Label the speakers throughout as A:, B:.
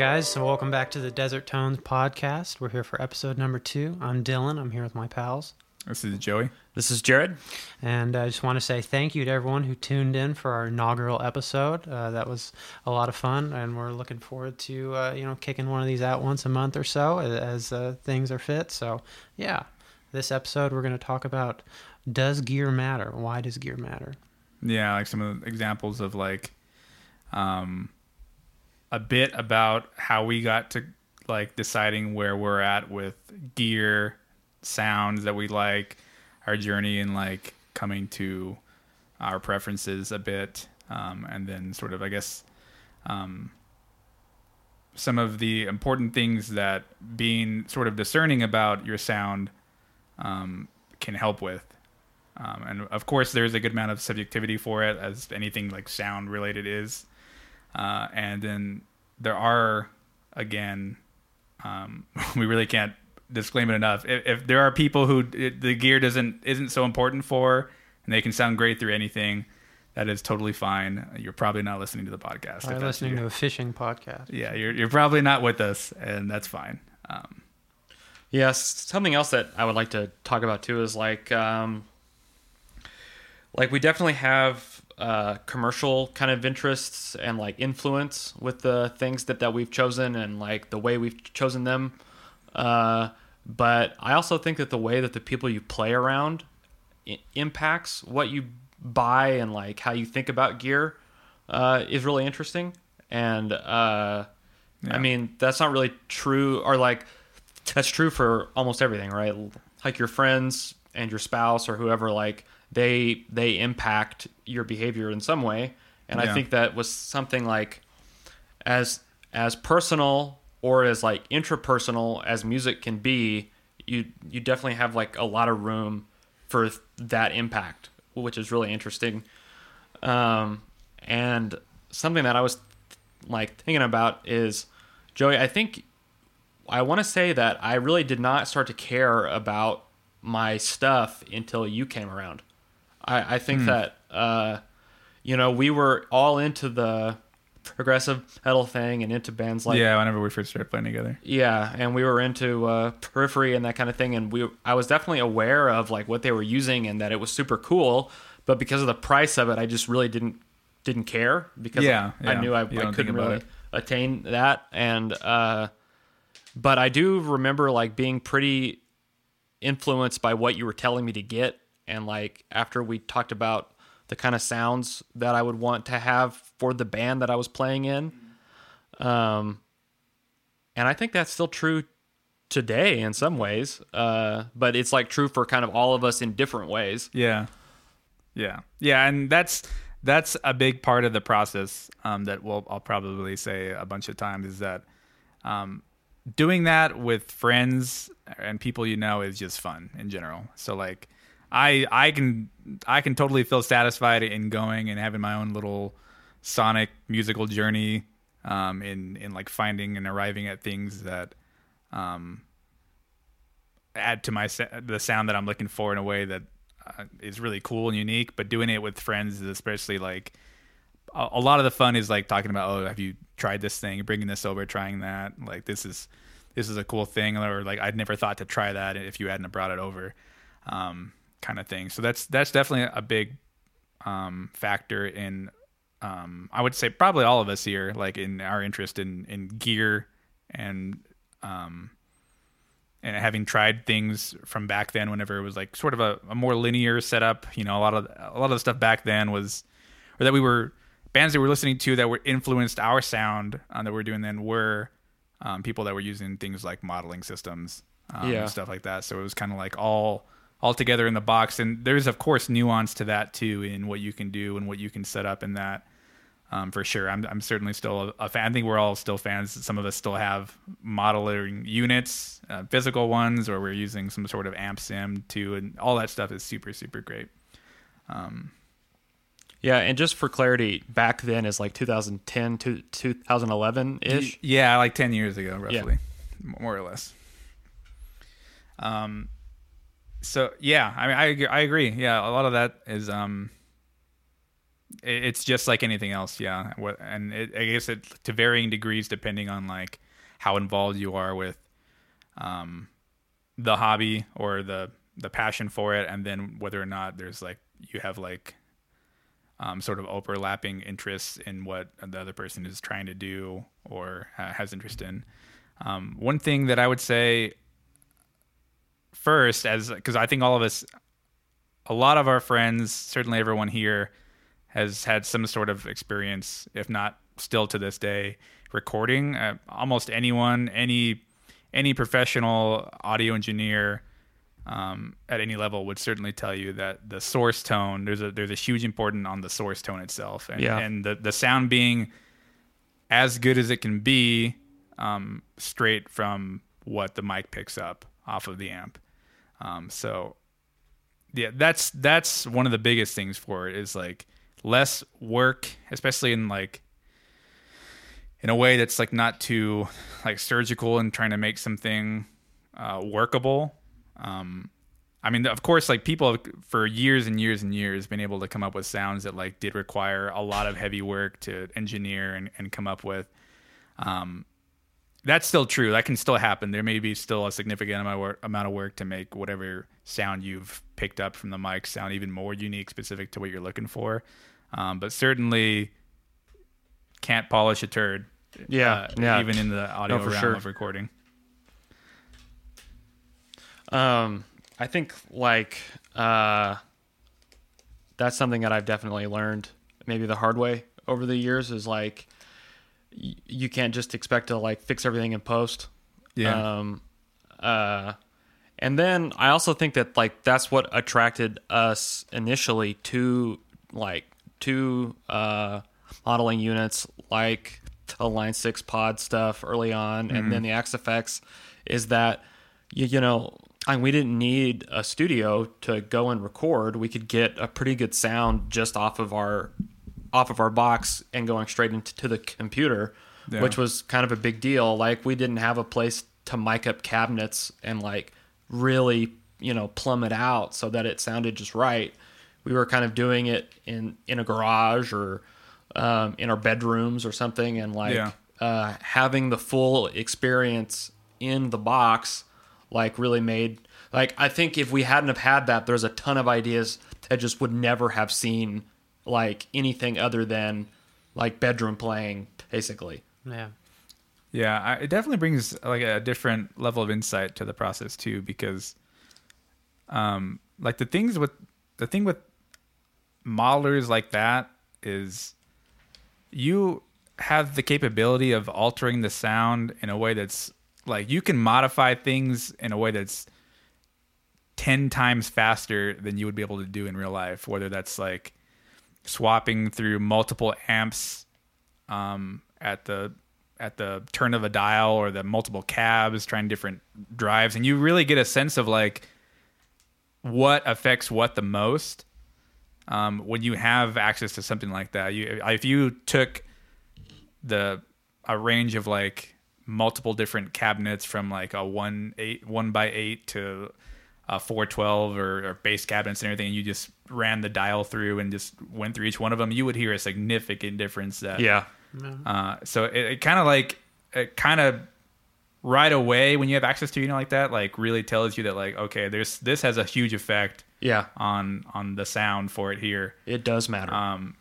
A: Hey guys, so welcome back to the Desert Tones podcast. We're here for episode number two. I'm Dylan. I'm here with my pals.
B: This is Joey.
C: This is Jared.
A: And I just want to say thank you to everyone who tuned in for our inaugural episode. Uh, that was a lot of fun, and we're looking forward to uh, you know kicking one of these out once a month or so as uh, things are fit. So yeah, this episode we're going to talk about does gear matter? Why does gear matter?
B: Yeah, like some of the examples of like, um, a bit about how we got to like deciding where we're at with gear, sounds that we like, our journey and like coming to our preferences a bit, um, and then sort of I guess um, some of the important things that being sort of discerning about your sound um, can help with. Um, and of course, there's a good amount of subjectivity for it, as anything like sound related is. Uh, and then there are, again, um, we really can't disclaim it enough. If, if there are people who it, the gear doesn't isn't so important for, and they can sound great through anything, that is totally fine. You're probably not listening to the podcast.
A: I'm listening to a fishing podcast.
B: Yeah, you're you're probably not with us, and that's fine. Um,
C: yes, something else that I would like to talk about too is like, um, like we definitely have uh, commercial kind of interests and like influence with the things that that we've chosen and like the way we've chosen them. Uh, but I also think that the way that the people you play around impacts what you buy and like how you think about gear uh, is really interesting. And uh,
B: Yeah.
C: I mean, that's not really true, or like that's true for almost everything, right? Like your friends and your spouse or whoever, like they they impact your behavior in some way. And I think that was something like as as personal or as like intrapersonal as music can be, you you definitely have like a lot of room for that impact, which is really interesting. Um, and something that I was like thinking about is Joey. I think I want to say that I really did not start to care about my stuff until you came around. I, I think that uh, you know we were all into the progressive metal thing and into bands like
B: yeah, whenever we first started playing together.
C: yeah, and we were into uh, Periphery and that kind of thing, and we I was definitely aware of like what they were using and that it was super cool, but because of the price of it, I just really didn't didn't care because
B: Yeah,
C: I
B: yeah.
C: knew I, I couldn't really
B: it.
C: attain that, and uh, but I do remember like being pretty influenced by what you were telling me to get, and like after we talked about the kind of sounds that I would want to have for the band that I was playing in. Um, and I think that's still true today in some ways. Uh, but it's like true for kind of all of us in different ways.
B: Yeah, yeah, yeah, and that's that's a big part of the process um, that we'll, I'll probably say a bunch of times is that um, doing that with friends and people you know is just fun in general. So like, I I can I can totally feel satisfied in going and having my own little sonic musical journey um, in in like finding and arriving at things that um, add to my the sound that I'm looking for in a way that uh, is really cool and unique. But doing it with friends is especially like a, lot of the fun is like talking about oh have you tried this thing, bringing this over, trying that. Like this is this is a cool thing, or like I'd never thought to try that if you hadn't brought it over, um, kind of thing. So that's that's definitely a big um, factor in. Um, I would say probably all of us here, like in our interest in in gear and um, and having tried things from back then whenever it was like sort of a, a more linear setup you know a lot of a lot of the stuff back then was or that we were bands that we're listening to that were influenced our sound uh, that we are doing then were um, people that were using things like modeling systems um,
C: Yeah.
B: and stuff like that so it was kind of like all all together in the box and there's of course nuance to that too in what you can do and what you can set up in that um, for sure. I'm, I'm certainly still a, a fan. I think we're all still fans. Some of us still have modeling units, uh, physical ones, or we're using some sort of amp sim too, and all that stuff is super, super great.
C: Yeah. And just for clarity, back then is like 2010 to 2011 ish.
B: Yeah, like 10 years ago, roughly, more or less. Um, so yeah, I mean, I agree, I agree. Yeah, a lot of that is um, it, it's just like anything else. Yeah. What, and it, I guess it to varying degrees depending on like how involved you are with um, the hobby or the the passion for it, and then whether or not there's like you have like um, sort of overlapping interests in what the other person is trying to do or uh, has interest in. Um, one thing that I would say first, as because I think all of us, a lot of our friends, certainly everyone here, has had some sort of experience, if not still to this day, recording. Uh, almost anyone, any any professional audio engineer um, at any level would certainly tell you that the source tone there's a there's a huge important on the source tone itself, and
C: Yeah.
B: and the the sound being as good as it can be um, straight from what the mic picks up off of the amp. Um, so yeah, that's that's one of the biggest things for it is like less work, especially in like in a way that's like not too like surgical and trying to make something uh, workable. Um, I mean, of course, like people have, for years and years and years been able to come up with sounds that like did require a lot of heavy work to engineer and, and come up with. Um, that's still true. That can still happen. There may be still a significant amount of work, amount of work to make whatever sound you've picked up from the mic sound even more unique, specific to what you're looking for. Um, but certainly can't polish a turd.
C: Yeah,
B: uh,
C: yeah.
B: even in the audio
C: No,
B: realm
C: sure.
B: of recording.
C: Um, I think like uh, that's something that I've definitely learned, maybe the hard way over the years. Is like y- you can't just expect to like fix everything in post.
B: Yeah.
C: Um, uh, and then I also think that like that's what attracted us initially to like to uh, modeling units like the Line Six Pod stuff early on, and then the Axe-Fx is that you, you know Mean, we didn't need a studio to go and record. We could get a pretty good sound just off of our off of our box and going straight into to the computer,
B: Yeah.
C: which was kind of a big deal. Like we didn't have a place to mic up cabinets and like really, you know, plumb it out so that it sounded just right. We were kind of doing it in in a garage or um, in our bedrooms or something, and like
B: Yeah.
C: uh, having the full experience in the box like really made like I think if we hadn't have had that, there's a ton of ideas that just would never have seen like anything other than like bedroom playing, basically.
A: Yeah.
B: Yeah, I, it definitely brings like a different level of insight to the process too, because, um, like the things with the thing with modelers like that is, you have the capability of altering the sound in a way that's like you can modify things in a way that's 10 times faster than you would be able to do in real life whether that's like swapping through multiple amps um, at the at the turn of a dial or the multiple cabs trying different drives. And you really get a sense of like what affects what the most um, when you have access to something like that. You if you took the a range of like multiple different cabinets from like a one eight one by eight to a four twelve or, or base cabinets and everything, and you just ran the dial through and just went through each one of them, you would hear a significant difference. That
C: Yeah.
B: uh, so it, it kind of like it kind of right away when you have access to you know like that, like really tells you that like okay, there's this has a huge effect
C: Yeah.
B: on on the sound for it here.
C: It does matter.
B: Um,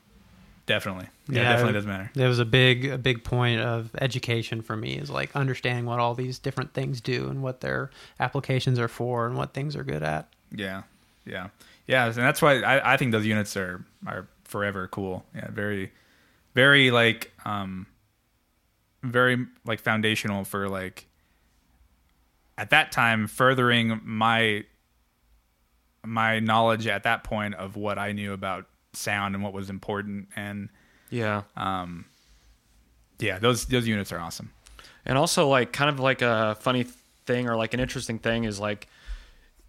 B: definitely, yeah,
A: Yeah,
B: definitely doesn't matter.
A: There was a big a big point of education for me is like understanding what all these different things do and what their applications are for and what things are good at.
B: Yeah, yeah, yeah, and that's why I, I think those units are are forever cool. Yeah, very, very like um, very like foundational for like at that time furthering my my knowledge at that point of what I knew about sound and what was important and
C: yeah.
B: um yeah those those units are awesome
C: And also, like, kind of like a funny thing or like an interesting thing is like,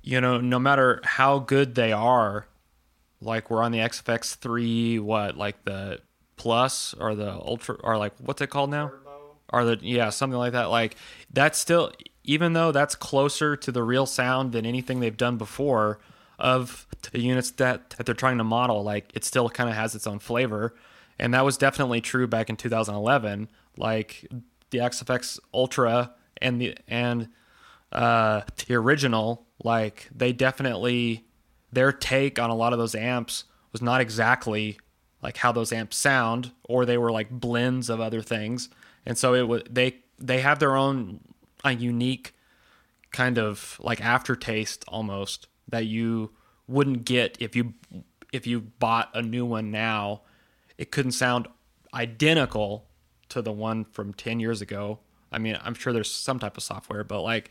C: you know, no matter how good they are, like we're on the Axe-Fx three, what like the plus or the ultra or like what's it called now? Or the yeah something like that. Like that's still even though that's closer to the real sound than anything they've done before. of the units that, that they're trying to model. Like it still kind of has its own flavor, and that was definitely true back in 2011. Like the Axe-Fx Ultra and the and uh, the original, like they definitely their take on a lot of those amps was not exactly like how those amps sound, or they were like blends of other things, and so it was they they have their own a unique kind of like aftertaste almost that you wouldn't get if you if you bought a new one now. It couldn't sound identical to the one from 10 years ago. I mean, I'm sure there's some type of software, but like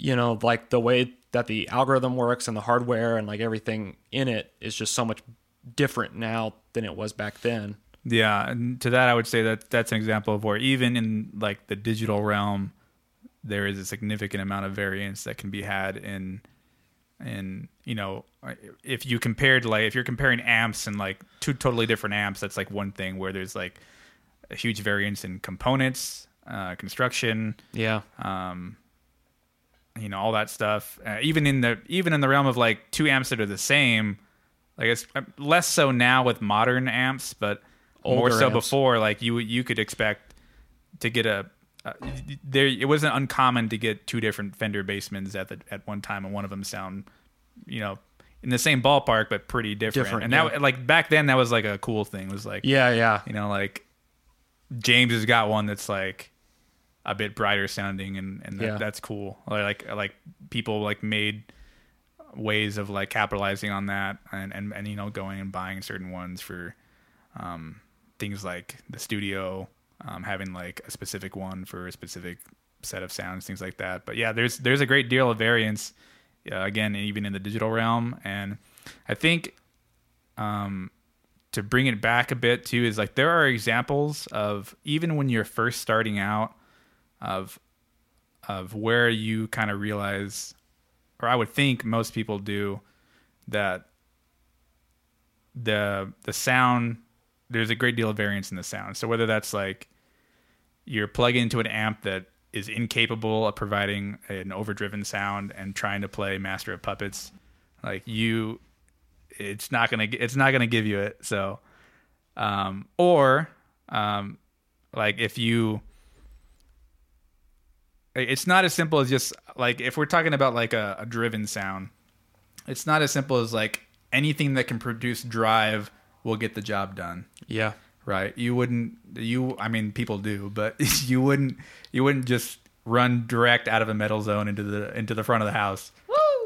C: you know, like the way that the algorithm works and the hardware and like everything in it is just so much different now than it was back then.
B: Yeah, and to that I would say that that's an example of where even in like the digital realm, there is a significant amount of variance that can be had in in you know if you compared like if you're comparing amps and like two totally different amps that's like one thing where there's like a huge variance in components uh, construction
C: Yeah.
B: um, you know all that stuff. Uh, even in the even in the realm of like two amps that are the same, like it's uh, less so now with modern amps, but more so
C: amps.
B: before. Like you you could expect to get a. Uh, there, it wasn't uncommon to get two different Fender Bassmans at the at one time, and one of them sound, you know, in the same ballpark but pretty different.
C: Different,
B: and
C: yeah.
B: that like back then that was like a cool thing. It was like
C: Yeah, yeah.
B: you know, like James has got one that's like a bit brighter sounding, and and that,
C: Yeah.
B: that's cool. Like like people like made ways of like capitalizing on that, and and and you know going and buying certain ones for um, things like the studio, um, having like a specific one for a specific set of sounds, things like that. But yeah, there's there's a great deal of variance. Uh, again, even in the digital realm, and I think um, to bring it back a bit too is like there are examples of even when you're first starting out of of where you kind of realize or I would think most people do that the the sound there's a great deal of variance in the sound. So whether that's like you're plugging into an amp that is incapable of providing an overdriven sound and trying to play Master of Puppets, like you it's not gonna it's not gonna give you it. So, um, or um, like if you, it's not as simple as just like if we're talking about like a, a driven sound, it's not as simple as like anything that can produce drive will get the job done
C: Yeah.
B: Right? You wouldn't you i mean people do but you wouldn't you wouldn't just run direct out of a metal zone into the into the front of the house.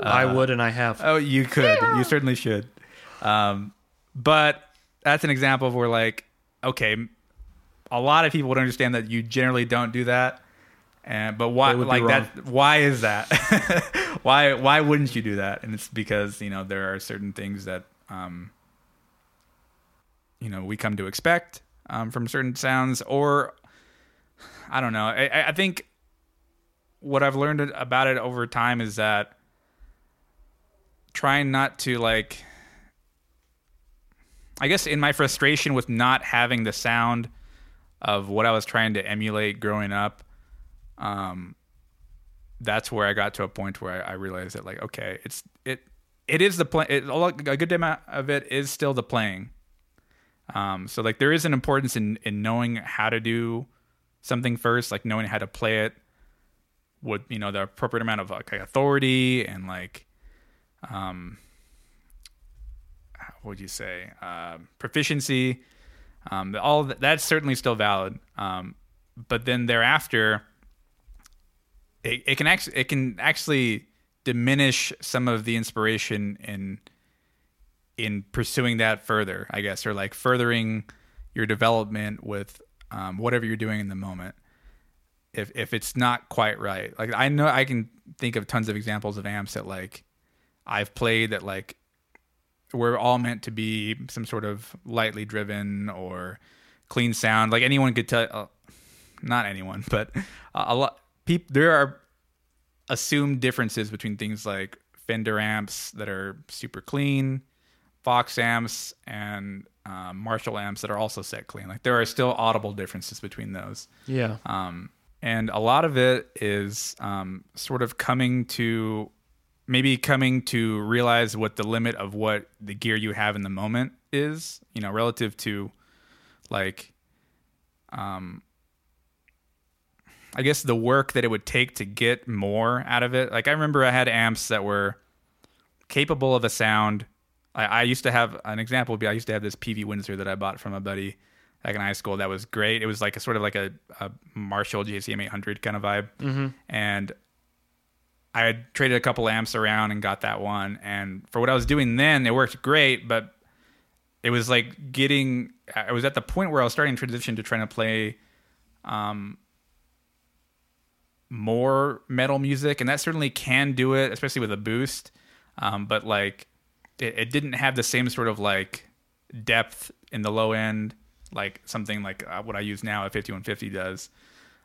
C: I would and I have.
B: oh you could. You certainly should. Um but that's an example of where like okay a lot of people would understand that you generally don't do that and but why
C: They would be
B: like that why is that? Why why wouldn't you do that? And it's because you know there are certain things that um you know we come to expect um, from certain sounds or i don't know. I- I, think what i've learned about it over time is that trying not to like i guess in my frustration with not having the sound of what i was trying to emulate growing up um that's where i got to a point where i, I realized that like okay it's it it is the play it, a good amount of it is still the playing um so like there is an importance in in knowing how to do something first like knowing how to play it with you know the appropriate amount of like authority and like um what would you say um proficiency. Um all that, that's certainly still valid. Um but then thereafter it, it can actually it can actually diminish some of the inspiration in in pursuing that further i guess or like furthering your development with um, whatever you're doing in the moment. If if it's not quite right like i know i can think of tons of examples of amps that like i've played that like were all meant to be some sort of lightly driven or clean sound. Like anyone could tell uh, not anyone but a, a lot people there are assumed differences between things like fender amps that are super clean Vox amps and um, Marshall amps that are also set clean. Like there are still audible differences between those.
C: Yeah.
B: Um, and a lot of it is um, sort of coming to maybe coming to realize what the limit of what the gear you have in the moment is, you know, relative to like um I guess the work that it would take to get more out of it. Like I remember I had amps that were capable of a sound. I, I used to have an example would be I used to have this Peavey Windsor that I bought from a buddy back in high school that was great. It was like a sort of like a, a Marshall JCM 800 kind of vibe. Mm-hmm. And I had traded a couple amps around and got that one. And for what I was doing then, it worked great, but it was like getting, I was at the point where I was starting to transition to trying to play um, more metal music. And that certainly can do it, especially with a boost. Um, but like, it, it didn't have the same sort of like depth in the low end, like something like uh, what I use now, a 5150 does,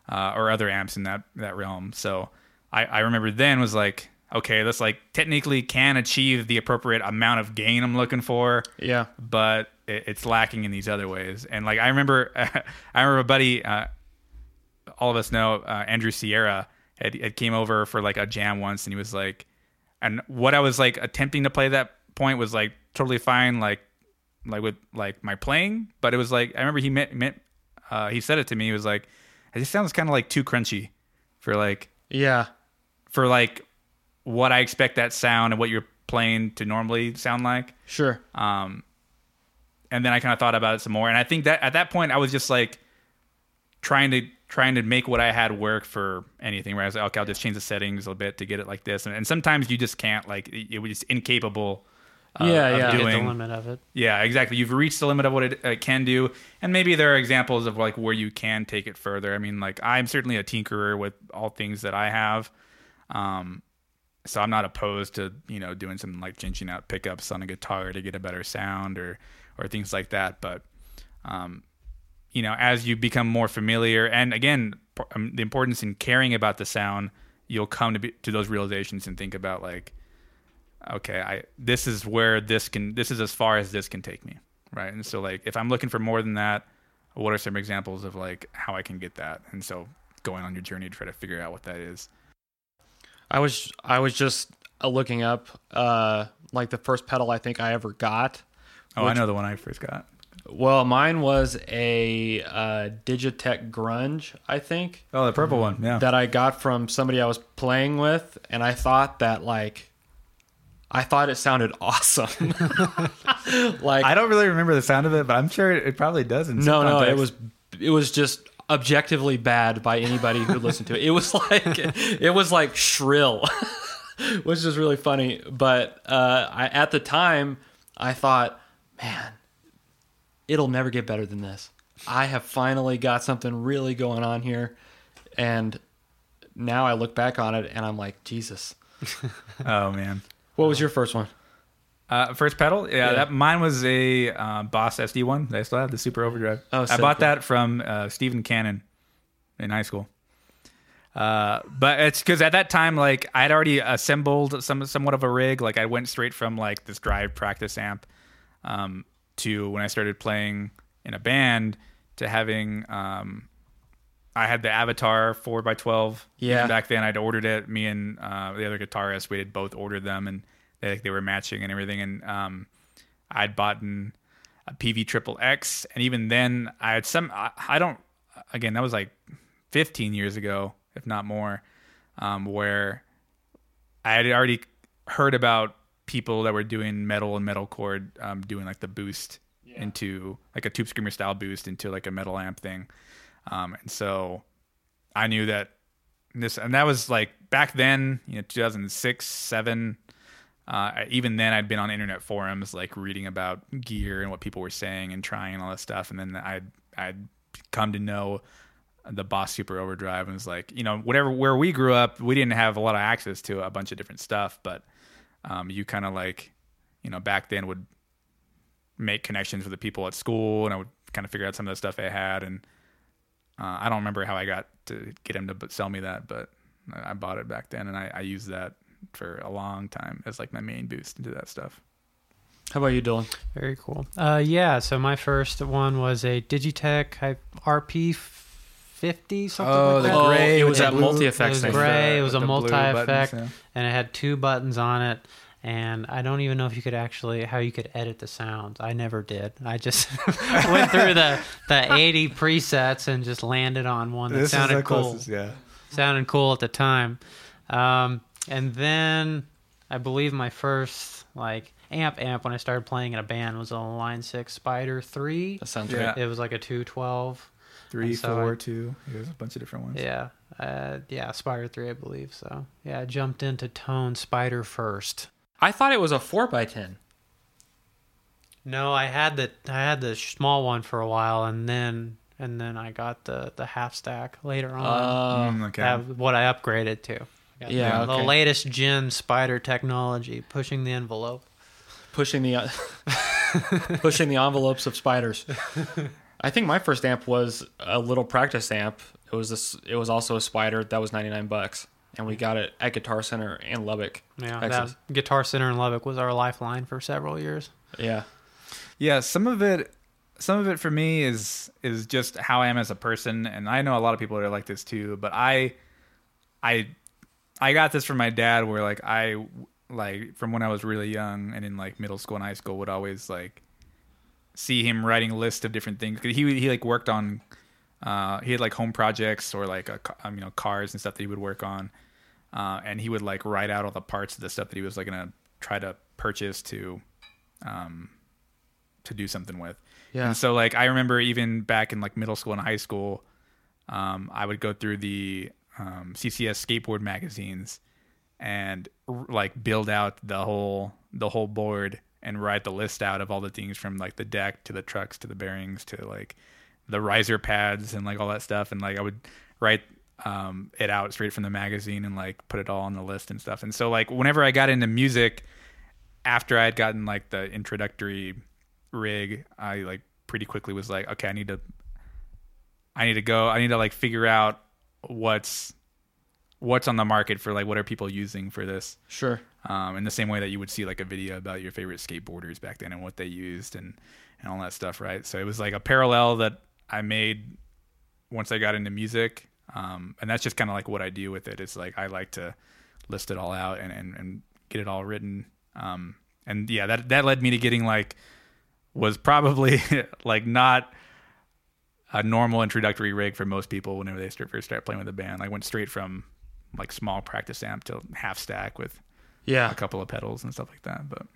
B: uh, or other amps in that, that realm. So, I, I remember then was like, okay, this like technically can achieve the appropriate amount of gain I'm looking for.
C: Yeah.
B: But it, it's lacking in these other ways. And like I remember, I remember a buddy, uh, all of us know uh, Andrew Sierra had, had came over for like a jam once, and he was like, and what I was like attempting to play that point was like totally fine, like like with like my playing, but it was like I remember he meant, meant uh, he said it to me. He was like, it just sounds kind of like too crunchy for like
C: Yeah.
B: for like what I expect that sound and what you're playing to normally sound like.
C: Sure.
B: Um, and then I kind of thought about it some more, and I think that at that point I was just like trying to trying to make what I had work for anything. Where I was like, okay, I'll just change the settings a bit to get it like this, and, and sometimes you just can't. Like it, it was just incapable. Uh,
C: Yeah, yeah.
A: Get the limit of it.
B: yeah, exactly. You've reached the limit of what it uh, can do, and maybe there are examples of like where you can take it further. I mean, like I'm certainly a tinkerer with all things that I have, um, so I'm not opposed to you know doing some like changing out pickups on a guitar to get a better sound or or things like that. But um, you know, as you become more familiar, and again, um, the importance in caring about the sound, you'll come to be, to those realizations and think about like okay, I this is where this can this is as far as this can take me, right? And so like if I'm looking for more than that, what are some examples of like how I can get that? And so going on your journey to try to figure out what that is.
C: I was I was just uh, looking up uh like the first pedal I think I ever got.
B: Oh, I know the one I first got.
C: Well, mine was a uh, Digitech Grunge, I think,
B: Oh, the purple one. Yeah.
C: that I got from somebody I was playing with, and I thought that like, I thought it sounded awesome. like,
B: I don't really remember the sound of it, but I'm sure it, it probably doesn't.
C: no, no, it was it was just objectively bad by anybody who listened to it. It was like it was like shrill, which is really funny. But uh, I, at the time, I thought, man, it'll never get better than this. I have finally got something really going on here, and now I look back on it and I'm like, Jesus.
B: Oh man.
C: What was your first one?
B: Uh, first pedal, yeah,
C: Yeah.
B: that mine was a uh, Boss SD one. that I still have the Super Overdrive.
C: Oh,
B: I
C: so
B: bought
C: cool.
B: that from uh, Stephen Cannon in high school. Uh, but it's because at that time, like I'd already assembled some somewhat of a rig. Like I went straight from like this drive practice amp um, to when I started playing in a band to having um, I had the Avatar four x twelve.
C: Yeah.
B: Back then, I'd ordered it. Me and uh, the other guitarist, we had both ordered them, and they they were matching and everything. And um, I'd bought an, a Peavey Triple X, and even then, I had some. I, I don't. Again, that was like 15 years ago, if not more, um, where I had already heard about people that were doing metal and metalcore, um, doing like the boost into like a tube screamer style boost into like a metal amp thing. Um, and so I knew that this, and that was like back then, you know, 2006, seven. Uh, even then, I'd been on internet forums, like reading about gear and what people were saying and trying and all that stuff. And then I'd I'd come to know the Boss Super Overdrive and was like, you know, whatever where we grew up, we didn't have a lot of access to a bunch of different stuff, but um, you kind of like, you know, back then would make connections with the people at school, and I would kind of figure out some of the stuff they had. And uh, I don't remember how I got to get him to sell me that, but I I bought it back then, and I, I used that for a long time as like my main boost into that stuff.
C: How about you, Dylan?
A: Very cool. Uh, yeah. So my first one was a Digitech RP 50, something
B: Oh,
A: like
B: the
A: that.
C: Oh,
B: gray
C: it was
B: the
C: that multi-effects
A: It was
C: thing.
A: gray. It was a
B: With the blue
A: multi-effect,
B: buttons,
A: and it had two buttons on it. And I don't even know if you could actually how you could edit the sounds. I never did. I just went through the the 80 presets and just landed on one that
B: This is
A: sounded
B: the
A: cool.
B: closest, yeah.
A: Sounded cool at the time. Um, and then I believe my first like amp amp when I started playing in a band was a Line Six Spider Three.
C: That sounds
B: Yeah.
C: right.
A: It was like a 212.
B: Three,
A: so
B: four,
A: I,
B: two. There's a bunch of different ones.
A: Yeah, uh, yeah, Spider Three, I believe. So yeah, I jumped into Tone Spider first.
C: I thought it was a four by ten.
A: No, I had the I had the small one for a while, and then and then I got the the half stack later on.
C: Uh,
B: Mm, okay.
A: Have what I upgraded to. Got
C: Yeah,
A: the,
C: okay.
A: the latest gen Spider technology, pushing the envelope.
C: pushing the pushing the envelopes of spiders. I think my first amp was a little practice amp. It was this. It was also a spider that was ninety nine bucks, and we got it at Guitar Center in Lubbock.
A: Yeah,
C: Texas.
A: that Guitar Center in Lubbock was our lifeline for several years.
C: Yeah,
B: Yeah, some of it some of it for me is is just how I am as a person and I know a lot of people are like this too, but I I I got this from my dad where like I like from when I was really young and in like middle school and high school would always like see him writing a list of different things 'Cause he he like worked on uh he had like home projects or like a, um, you know cars and stuff that he would work on uh and he would like write out all the parts of the stuff that he was like going to try to purchase to um to do something with
C: yeah.
B: and so like I remember even back in like middle school and high school, um, I would go through the um, CCS skateboard magazines and r- like build out the whole the whole board and write the list out of all the things from like the deck to the trucks to the bearings to like the riser pads and like all that stuff and like I would write um, it out straight from the magazine and like put it all on the list and stuff. And so like whenever I got into music after I had gotten like the introductory rig, I like pretty quickly was like, okay, I need to, I need to go, I need to like figure out what's, what's on the market for like what are people using for this.
C: Sure.
B: Um, in the same way that you would see like a video about your favorite skateboarders back then and what they used and and all that stuff, right? So it was like a parallel that I made once I got into music, um, and that's just kind of like what I do with it. It's like I like to list it all out and and, and get it all written. Um, and yeah, that that led me to getting like was probably like not a normal introductory rig for most people whenever they start, first start playing with a band. I went straight from like small practice amp to half stack with
C: Yeah,
B: a couple of pedals and stuff like that. But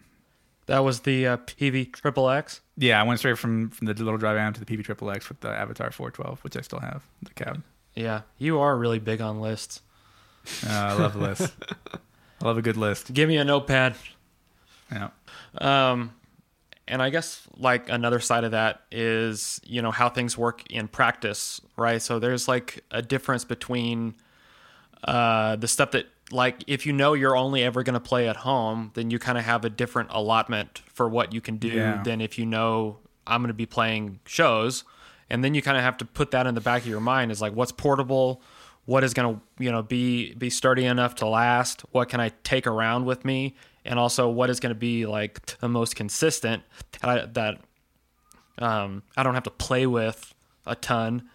C: that was the uh, Peavey Triple X.
B: yeah, I went straight from from the little drive amp to the Peavey Triple X with the Avatar 412, which I still have the cab.
C: Yeah, you are really big on lists.
B: Uh, I love lists. I love a good list.
C: Give me a notepad.
B: Yeah.
C: Um, and I guess like another side of that is you know how things work in practice, right? So there's like a difference between uh, the stuff that like if you know you're only ever going to play at home, then you kind of have a different allotment for what you can do
B: Yeah.
C: than if you know I'm going to be playing shows, and then you kind of have to put that in the back of your mind is like what's portable, what is going to you know be be sturdy enough to last, what can I take around with me, and also what is going to be like the most consistent that I, that um, I don't have to play with a ton.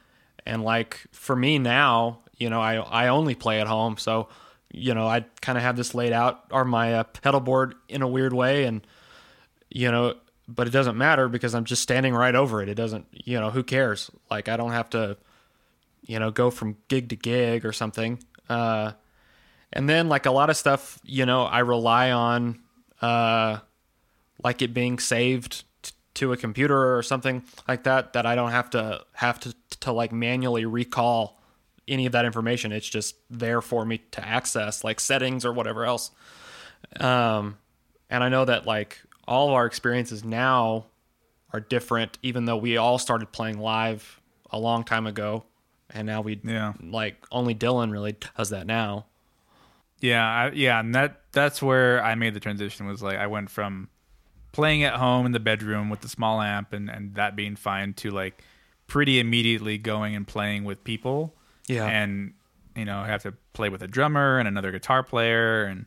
C: And like for me now, you know, I I only play at home, so you know I kind of have this laid out on my uh, pedal board in a weird way, and you know, but it doesn't matter because I'm just standing right over it. It doesn't, you know, who cares? Like I don't have to, you know, go from gig to gig or something. Uh, and then like a lot of stuff, you know, I rely on uh, like it being saved to a computer or something like that that I don't have to have to to like manually recall any of that information. It's just there for me to access, like settings or whatever else. Um, and I know that like all of our experiences now are different, even though we all started playing live a long time ago, and now we
B: Yeah.
C: like only Dylan really does that now.
B: Yeah, I, yeah, and that that's where I made the transition. Was like I went from playing at home in the bedroom with the small amp and and that being fine to like pretty immediately going and playing with people.
C: Yeah.
B: and you know have to play with a drummer and another guitar player and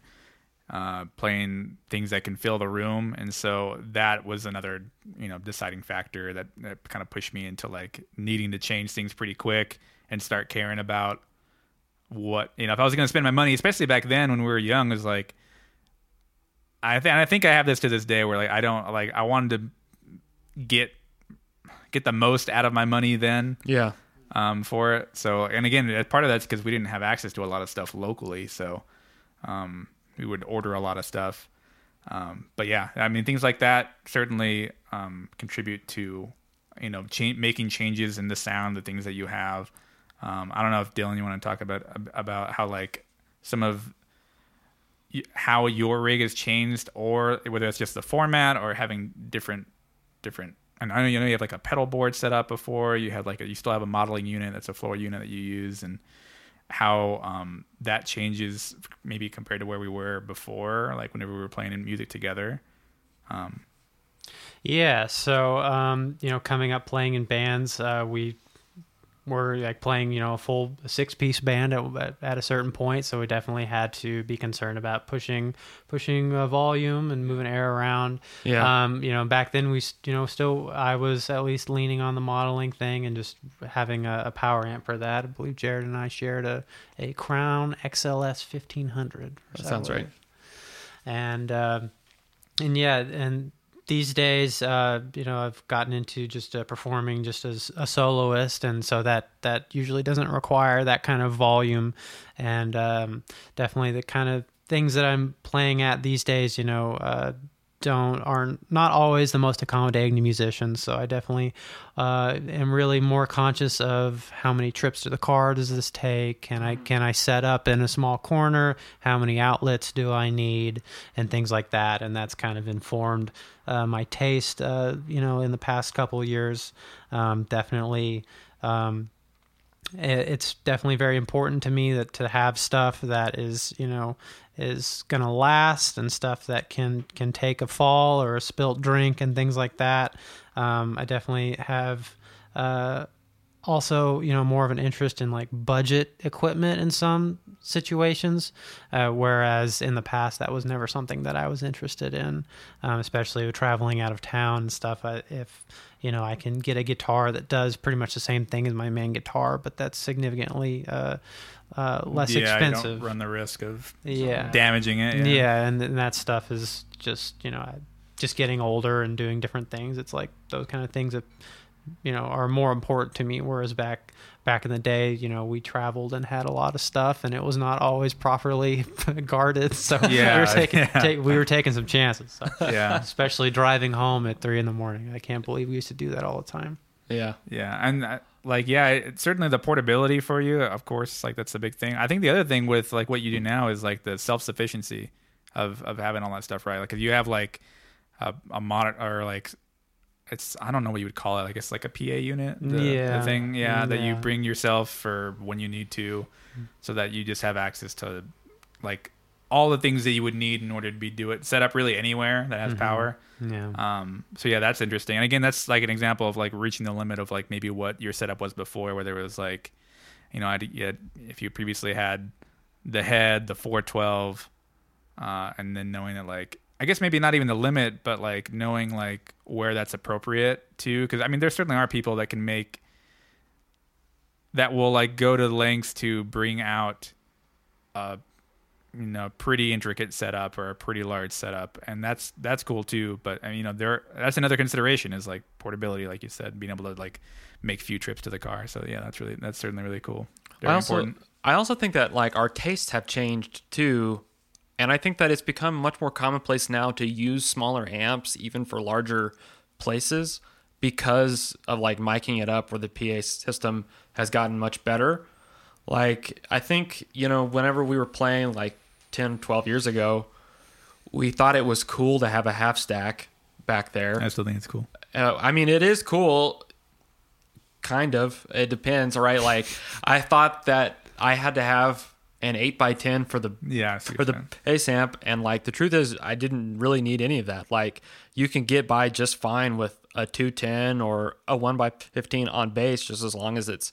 B: uh, playing things that can fill the room. And so that was another you know deciding factor that, that kind of pushed me into like needing to change things pretty quick and start caring about what you know if I was going to spend my money, especially back then when we were young, was like I think I think I have this to this day where like I don't like I wanted to get get the most out of my money then
C: Yeah.
B: Um, for it. So, and again, part of that's because we didn't have access to a lot of stuff locally. So, um, we would order a lot of stuff. Um, but yeah, I mean, things like that certainly um, contribute to, you know, cha- making changes in the sound, the things that you have. Um, I don't know if Dylan, you want to talk about about how like some of how your rig has changed, or whether it's just the format or having different different. And I know you know you have like a pedal board set up before. You have like a, you still have a modeling unit that's a floor unit that you use, and how um, that changes maybe compared to where we were before, like whenever we were playing in music together. Um,
A: Yeah, so um, you know, coming up playing in bands, uh, we were like playing, you know, a full six-piece band at, at a certain point, so we definitely had to be concerned about pushing pushing uh, volume and moving air around.
C: Yeah.
A: Um, you know, back then we, you know, still I was at least leaning on the modeling thing and just having a, a power amp for that. I believe Jared and I shared a a Crown XLS 1500.
C: That sounds right.
A: And um and yeah, and these days, uh, you know, I've gotten into just uh, performing just as a soloist, and so that that usually doesn't require that kind of volume, and um, definitely the kind of things that I'm playing at these days, you know, uh, don't are not always the most accommodating to musicians. So I definitely uh, am really more conscious of how many trips to the car does this take? Can I can I set up in a small corner? How many outlets do I need? And things like that. And that's kind of informed uh, my taste. Uh, you know, in the past couple years, um, definitely. Um, it's definitely very important to me that to have stuff that is you know is gonna last and stuff that can can take a fall or a spilt drink and things like that. Um, i definitely have uh, also you know more of an interest in like budget equipment in some situations uh, whereas in the past that was never something that i was interested in um, especially with traveling out of town and stuff. I, if you know i can get a guitar that does pretty much the same thing as my main guitar but that's significantly uh, uh, less
B: yeah,
A: expensive
B: don't run the risk of
A: yeah.
B: damaging it.
A: yeah, and, and that stuff is just you know just getting older and doing different things it's like those kind of things that you know are more important to me whereas back back in the day you know we traveled and had a lot of stuff and it was not always properly guarded so
B: Yeah,
A: we were taking
B: yeah.
A: take, we were taking some chances so.
B: yeah,
A: especially driving home at three in the morning i can't believe we used to do that all the time
C: Yeah.
B: yeah, and uh, like yeah, it, certainly the portability for you, of course, like that's the big thing. I think the other thing with like what you do now is like the self sufficiency of of having all that stuff right. Like if you have like a, a monitor or like it's I don't know what you would call it. I guess like a PA unit. The, the
A: Yeah.
B: thing. Yeah, that you bring yourself for when you need to, so that you just have access to like all the things that you would need in order to be do it set up really anywhere that has power.
A: yeah
B: Um, so yeah, that's interesting. And again, that's like an example of like reaching the limit of like maybe what your setup was before, where there was like, you know, I'd, you had, if you previously had the head, the 412, uh, and then knowing that like, I guess maybe not even the limit, but like knowing like where that's appropriate to, because I mean, there certainly are people that can make that will like go to lengths to bring out a you know pretty intricate setup or a pretty large setup and that's that's cool too but I mean, you know there that's another consideration is like portability like you said being able to like make few trips to the car so yeah that's really that's certainly really cool. Very
C: I also,
B: important.
C: I also think that like our tastes have changed too, and I think that it's become much more commonplace now to use smaller amps even for larger places because of like miking it up where the PA system has gotten much better. Like I think, you know, whenever we were playing like 10, 12 years ago, we thought it was cool to have a half stack back there.
B: I still think it's cool
C: Uh, I mean, it is cool. Kind of. It depends, right? Like, I thought that I had to have an eight by ten for the
B: yeah
C: for the
B: you're
C: bass amp, and like the truth is, I didn't really need any of that. Like, you can get by just fine with a two ten or a one by fifteen on bass, just as long as it's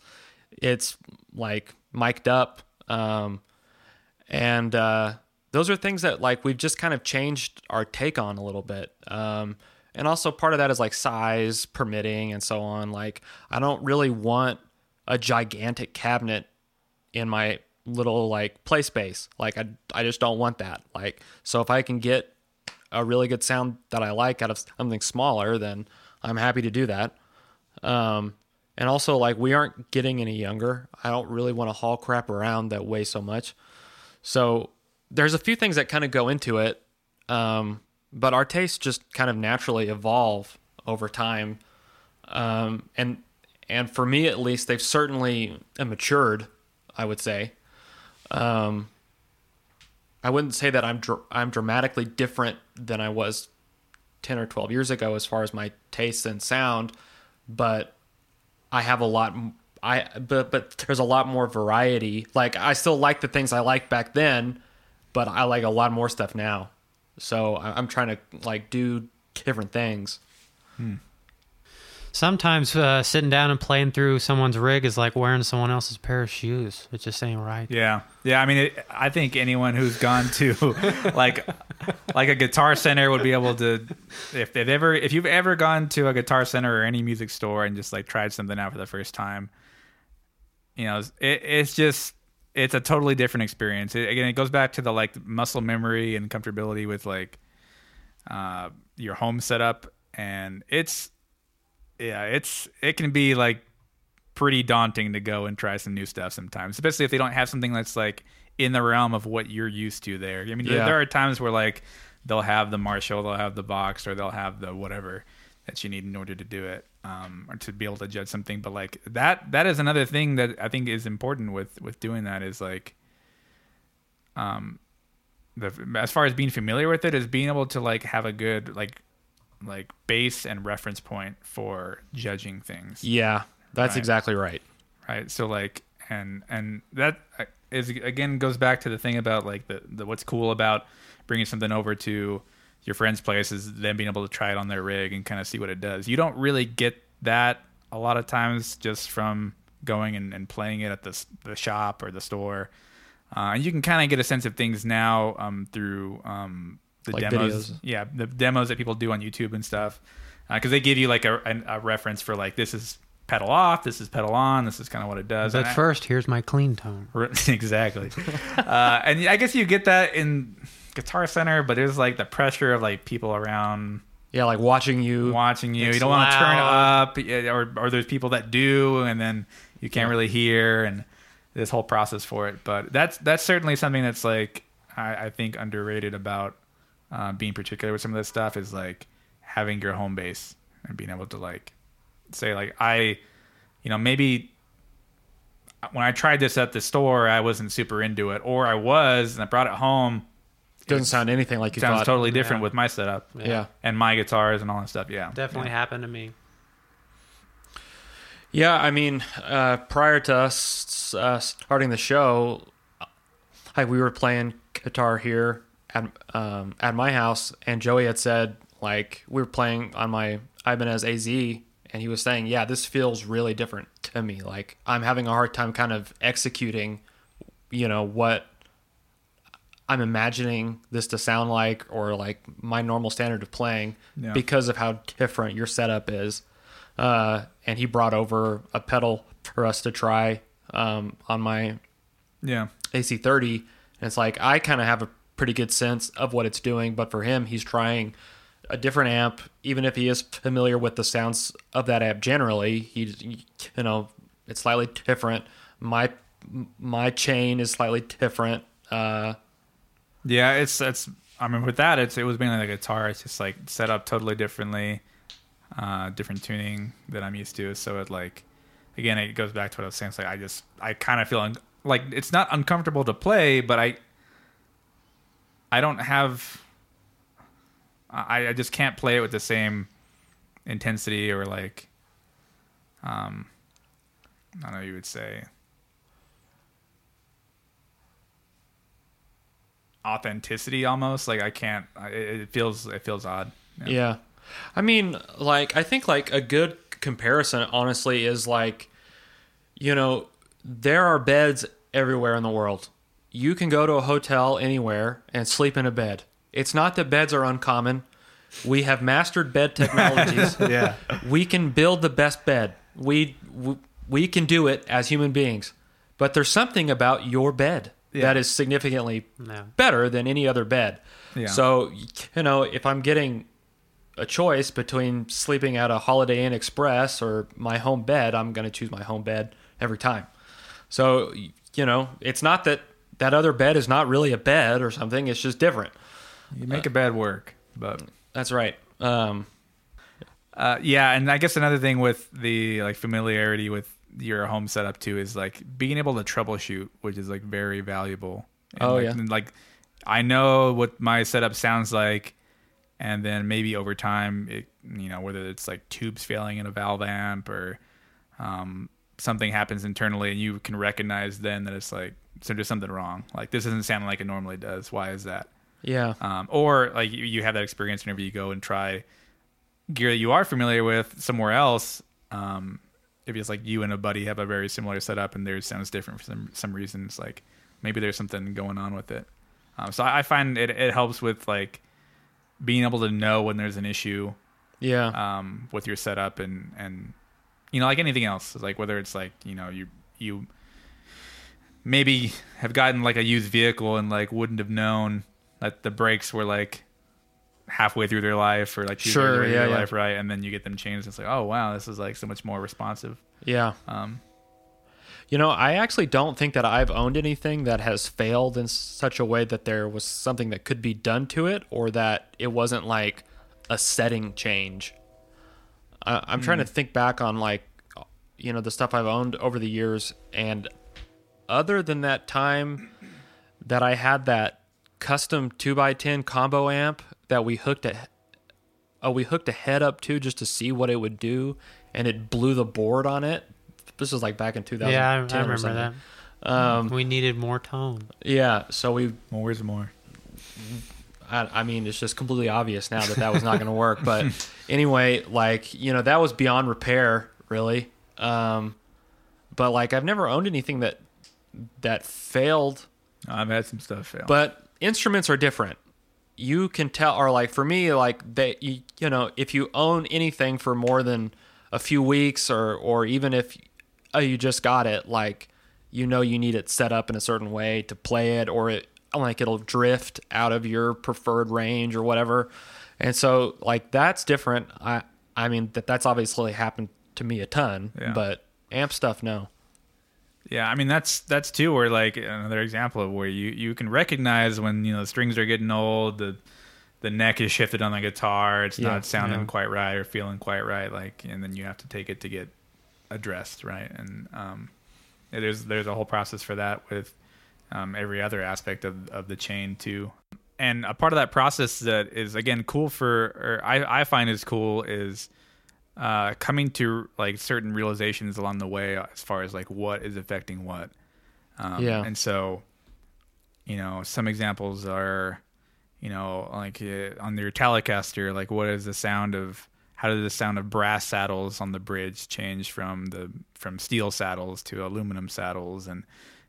C: it's like mic'd up. Um, and uh, those are things that like we've just kind of changed our take on a little bit um, and also part of that is like size permitting and so on like i don't really want a gigantic cabinet in my little like play space. Like I I just don't want that. Like so if I can get a really good sound that I like out of something smaller, then I'm happy to do that. Um, and also like we aren't getting any younger. I don't really want to haul crap around that weighs so much. So there's a few things that kind of go into it. Um, but our tastes just kind of naturally evolve over time. Um, and and for me at least, they've certainly matured. I would say. Um, I wouldn't say that I'm dr- I'm dramatically different than I was ten or twelve years ago as far as my tastes and sound, but I have a lot. I but but there's a lot more variety. Like I still like the things I liked back then, but I like a lot more stuff now. So I'm trying to like do different things.
A: Sometimes uh, sitting down and playing through someone's rig is like wearing someone else's pair of shoes. It just ain't right.
B: Yeah, yeah. I mean, it, I think anyone who's gone to like like a guitar center would be able to, if they've ever, if you've ever gone to a guitar center or any music store and just like tried something out for the first time, you know, it, it's just it's a totally different experience. It, again, it goes back to the like muscle memory and comfortability with like uh, your home setup, and it's yeah, it's it can be like pretty daunting to go and try some new stuff sometimes, especially if they don't have something that's like in the realm of what you're used to there. I mean, there-
C: Yeah.
B: there are times where like they'll have the Marshall, they'll have the Vox, or they'll have the whatever that you need in order to do it, um, or to be able to judge something. But like that, that is another thing that I think is important with with doing that is like, um, the as far as being familiar with it is being able to like have a good like like base and reference point for judging things
C: Yeah, that's
B: Right.
C: exactly right.
B: right so like and and that uh, again goes back to the thing about like the, the what's cool about bringing something over to your friend's place is them being able to try it on their rig and kind of see what it does you don't really get that a lot of times just from going and, and playing it at the, the shop or the store uh, and you can kind of get a sense of things now um, through um, the
C: Like
B: demos
C: videos.
B: yeah the demos that people do on youtube and stuff because they give you like a, a, a reference for like this is pedal off this is pedal on this is kind of what it does
A: But
B: And I-
A: first, here's my clean tone.
B: exactly. uh, and I guess you get that in Guitar Center, but there's like the pressure of like people around
C: Yeah, like watching you.
B: watching you. You don't want to turn up, yeah, or or there's people that do, and then you can't
C: Yeah.
B: really hear, and this whole process for it. But that's that's certainly something that's like I, I think underrated about uh, being particular with some of this stuff is like having your home base and being able to like say like I, you know, maybe when I tried this at the store, I wasn't super into it, or I was, and I brought it home.
C: Doesn't sound anything like
B: It
C: you
B: sounds
C: thought.
B: totally different
A: Yeah.
B: with my setup
C: Yeah.
B: and my guitars and all that stuff. Yeah,
A: Definitely happened to me.
C: Yeah, I mean, uh, prior to us uh, starting the show, like we were playing guitar here at um, at my house, and Joey had said like we were playing on my Ibanez AZ, and he was saying, "Yeah, this feels really different to me. Like I'm having a hard time kind of executing, you know, what I'm imagining this to sound like, or like my normal standard of playing,
B: Yeah.
C: because of how different your setup is." uh, and he brought over a pedal for us to try um, on my
B: yeah.
C: AC30. And it's like I kind of have a pretty good sense of what it's doing, but for him, he's trying a different amp. Even if he is familiar with the sounds of that amp generally, he you know it's slightly different. My my chain is slightly different. Uh,
B: Yeah, it's it's. I mean, with that, it's it was mainly the guitar. It's just like set up totally differently, uh, different tuning that I'm used to. So it like, again, it goes back to what I was saying. It's like I just I kind of feel un- like it's not uncomfortable to play, but I I don't have. I I just can't play it with the same intensity or like, um, I don't know. You would say. authenticity almost like i can't it, it feels it feels odd
C: Yeah. I mean, like I think like a good comparison honestly is like you know, there are beds everywhere in the world. You can go to a hotel anywhere and sleep in a bed. It's not that beds are uncommon. We have mastered bed technologies.
B: yeah
C: we can build the best bed. We, we we can do it as human beings, but there's something about your bed
B: Yeah.
C: that is significantly
A: No.
C: better than any other bed.
B: Yeah.
C: So, you know, if I'm getting a choice between sleeping at a Holiday Inn Express or my home bed, I'm going to choose my home bed every time. So, you know, it's not that that other bed is not really a bed or something, it's just different.
B: You make a bed work, but
C: That's right. Um,
B: Uh, yeah, and I guess another thing with the like familiarity with your home setup too is like being able to troubleshoot, which is like very valuable. And,
C: Oh,
B: like,
C: yeah.
B: and, like I know what my setup sounds like, and then maybe over time, it you know whether it's like tubes failing in a valve amp or um, something happens internally, and you can recognize then that it's like so there's something wrong. Like this doesn't sound like it normally does. Why is that?
C: yeah.
B: um, or like you, you have that experience whenever you go and try gear that you are familiar with somewhere else. Um, if it's like you and a buddy have a very similar setup and theirs sounds different for some some reason, it's like maybe there's something going on with it. Um, so I, I find it it helps with like being able to know when there's an issue
C: Yeah.
B: um, with your setup and and you know like anything else like whether it's like you know you you maybe have gotten like a used vehicle and like wouldn't have known that the brakes were like halfway through their life or like
C: Sure,
B: of the way through
C: yeah,
B: their
C: yeah.
B: life right and then you get them changed it's like oh wow this is like so much more responsive
C: yeah.
B: um
C: You know, I actually don't think that I've owned anything that has failed in such a way that there was something that could be done to it or that it wasn't like a setting change. I, I'm trying to think back on like, you know, the stuff I've owned over the years. And other than that time that I had that custom 2x10 combo amp that we hooked a, oh, we hooked a head up to just to see what it would do. And it blew the board on it. This was like back in 2010
A: Yeah, I, I remember that.
C: Um,
A: We needed more tone.
C: yeah, so we
B: well where's more
C: I, I mean, it's just completely obvious now that that was not going to work. But anyway, like you know, that was beyond repair, really. Um, but like, I've never owned anything that that failed.
B: i've had some stuff fail
C: But instruments are different. You can tell, or like for me, like that you, you know, if you own anything for more than a few weeks, or or even if uh, you just got it, like you know, you need it set up in a certain way to play it, or it like it'll drift out of your preferred range or whatever. And so, like that's different. I I mean that that's obviously happened to me a ton,
B: Yeah.
C: but amp stuff, no.
B: Yeah, I mean that's that's too where like another example of where you you can recognize when you know the strings are getting old, the the neck is shifted on the guitar, it's
C: Yeah,
B: not sounding
C: yeah.
B: quite right or feeling quite right, like, and then you have to take it to get addressed, right? And um, there's there's a whole process for that with um, every other aspect of of the chain too. And a part of that process that is again cool for, or I I find is cool is uh, coming to like certain realizations along the way as far as like what is affecting what. Um,
C: Yeah.
B: And so, you know, some examples are, you know, like uh, on your Telecaster, like what is the sound of, how did the sound of brass saddles on the bridge change from the from steel saddles to aluminum saddles, and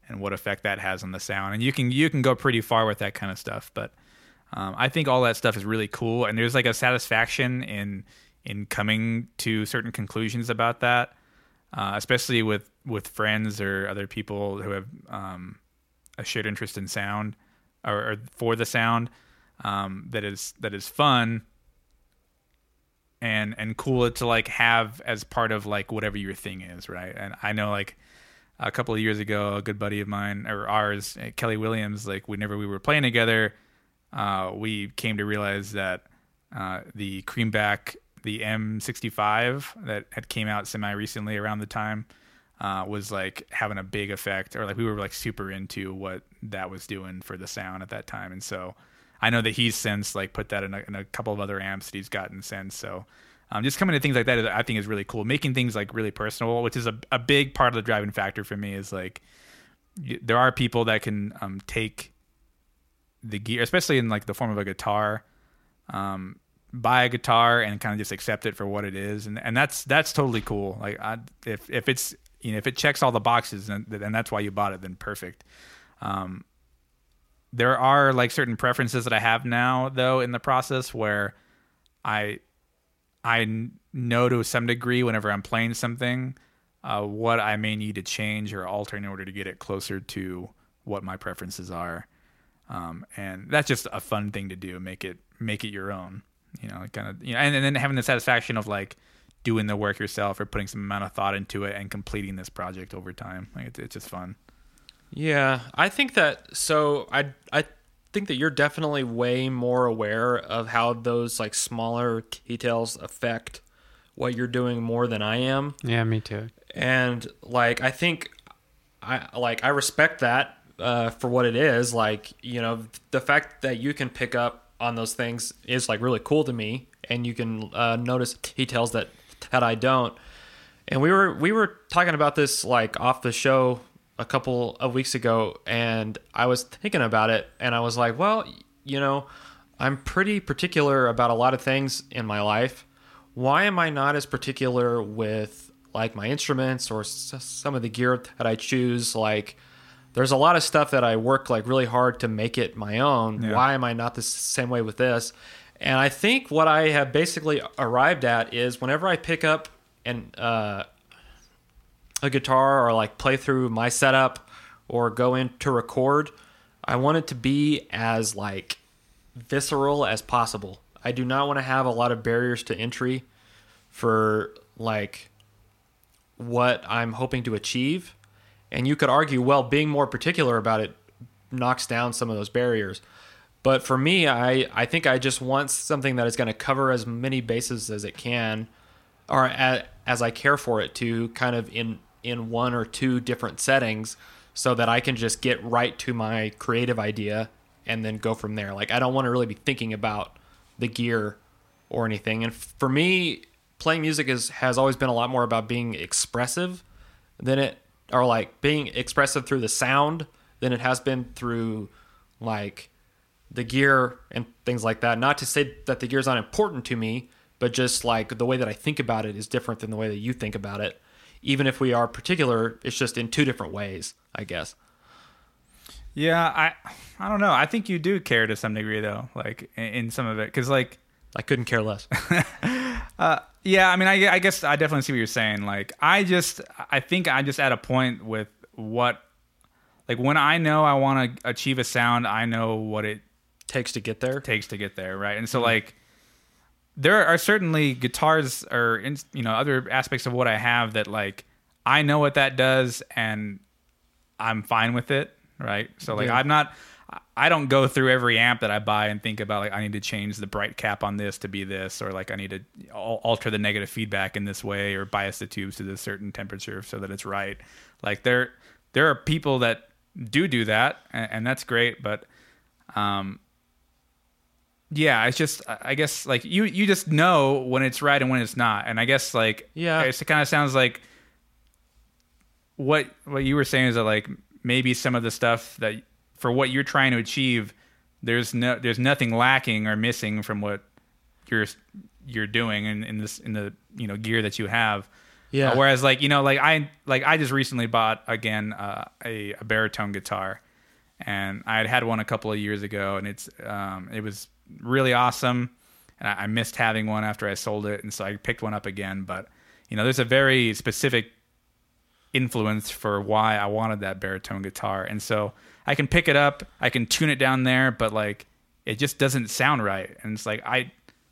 B: and what effect that has on the sound? And you can you can go pretty far with that kind of stuff, but um, I think all that stuff is really cool, and there's like a satisfaction in in coming to certain conclusions about that, uh, especially with with friends or other people who have um, a shared interest in sound or, or for the sound um, that is that is fun and and cool to like have as part of like whatever your thing is, right? And I know like a couple of years ago, a good buddy of mine or ours, uh, Kelly Williams, like whenever we were playing together, uh, we came to realize that uh, the Creamback, the M65 that had came out semi recently around the time, uh, was like having a big effect, or like we were like super into what that was doing for the sound at that time, and so I know that he's since like put that in a, in a couple of other amps that he's gotten since. So um, just coming to things like that, I think is really cool. Making things like really personal, which is a a big part of the driving factor for me, is like y- there are people that can um, take the gear, especially in like the form of a guitar, um, buy a guitar and kind of just accept it for what it is, and and that's that's totally cool. Like I, if if it's you know if it checks all the boxes and and that's why you bought it, then perfect. Um, there are like certain preferences that I have now though in the process where i i know to some degree whenever I'm playing something uh, what I may need to change or alter in order to get it closer to what my preferences are. Um, and that's just a fun thing to do. Make it make it your own. You know, kind of you know, and, and then having the satisfaction of like doing the work yourself or putting some amount of thought into it and completing this project over time. Like it's, it's just fun.
C: Yeah, I think that. So I I think that you're definitely way more aware of how those like smaller details affect what you're doing more than I am.
A: Yeah, me too.
C: and like I think I like I respect that uh, for what it is. Like you know, the fact that you can pick up on those things is like really cool to me, and you can uh, notice details that that I don't. And we were we were talking about this like off the show a couple of weeks ago, and I was thinking about it, and I was like, well, you know, I'm pretty particular about a lot of things in my life. Why am I not as particular with like my instruments or some of the gear that I choose? Like, there's a lot of stuff that I work like really hard to make it my own.
B: Yeah.
C: Why am I not the same way with this? And I think what I have basically arrived at is whenever I pick up and uh, a guitar or like play through my setup or go in to record, I want it to be as like visceral as possible. I do not want to have a lot of barriers to entry for like what I'm hoping to achieve. And you could argue, well, being more particular about it knocks down some of those barriers. But for me, I, I think I just want something that is going to cover as many bases as it can, or as, as I care for it to, kind of in in one or two different settings, so that I can just get right to my creative idea and then go from there. Like I don't want to really be thinking about the gear or anything. And for me, playing music is has always been a lot more about being expressive than it or like being expressive through the sound than it has been through like the gear and things like that. Not to say that the gear is not important to me, but just like the way that I think about it is different than the way that you think about it. Even if we are particular, it's just in two different ways, I guess.
B: Yeah, I I don't know. I think you do care to some degree though, like in, in some of it, because like
C: I couldn't care less.
B: Uh, yeah, I mean, I, I guess I definitely see what you're saying. Like, I just, I think I just at a point with what, like, when I know I want to achieve a sound, I know what it
C: Takes to get there.
B: takes to get there, right? And so, mm-hmm. like, there are certainly guitars or in- you know other aspects of what I have that like I know what that does, and I'm fine with it, right? So, like,
C: Yeah.
B: I'm not. I don't go through every amp that I buy and think about like I need to change the bright cap on this to be this, or like I need to alter the negative feedback in this way, or bias the tubes to this certain temperature so that it's right. Like there, there are people that do do that, and, and that's great. But, um, yeah, it's just I guess like you you just know when it's right and when it's not, and I guess like
C: Yeah.
B: it kind of sounds like what what you were saying is that like maybe some of the stuff that for what you're trying to achieve there's no there's nothing lacking or missing from what you're you're doing in, in this in the you know gear that you have
C: Yeah.
B: Uh, whereas like you know like i like i just recently bought again uh, a, a baritone guitar and i had had one a couple of years ago and it's um it was really awesome and I, I missed having one after i sold it and so i picked one up again but you know there's a very specific influence for why I wanted that baritone guitar. And so I can pick it up, I can tune it down there, but like it just doesn't sound right. And it's like I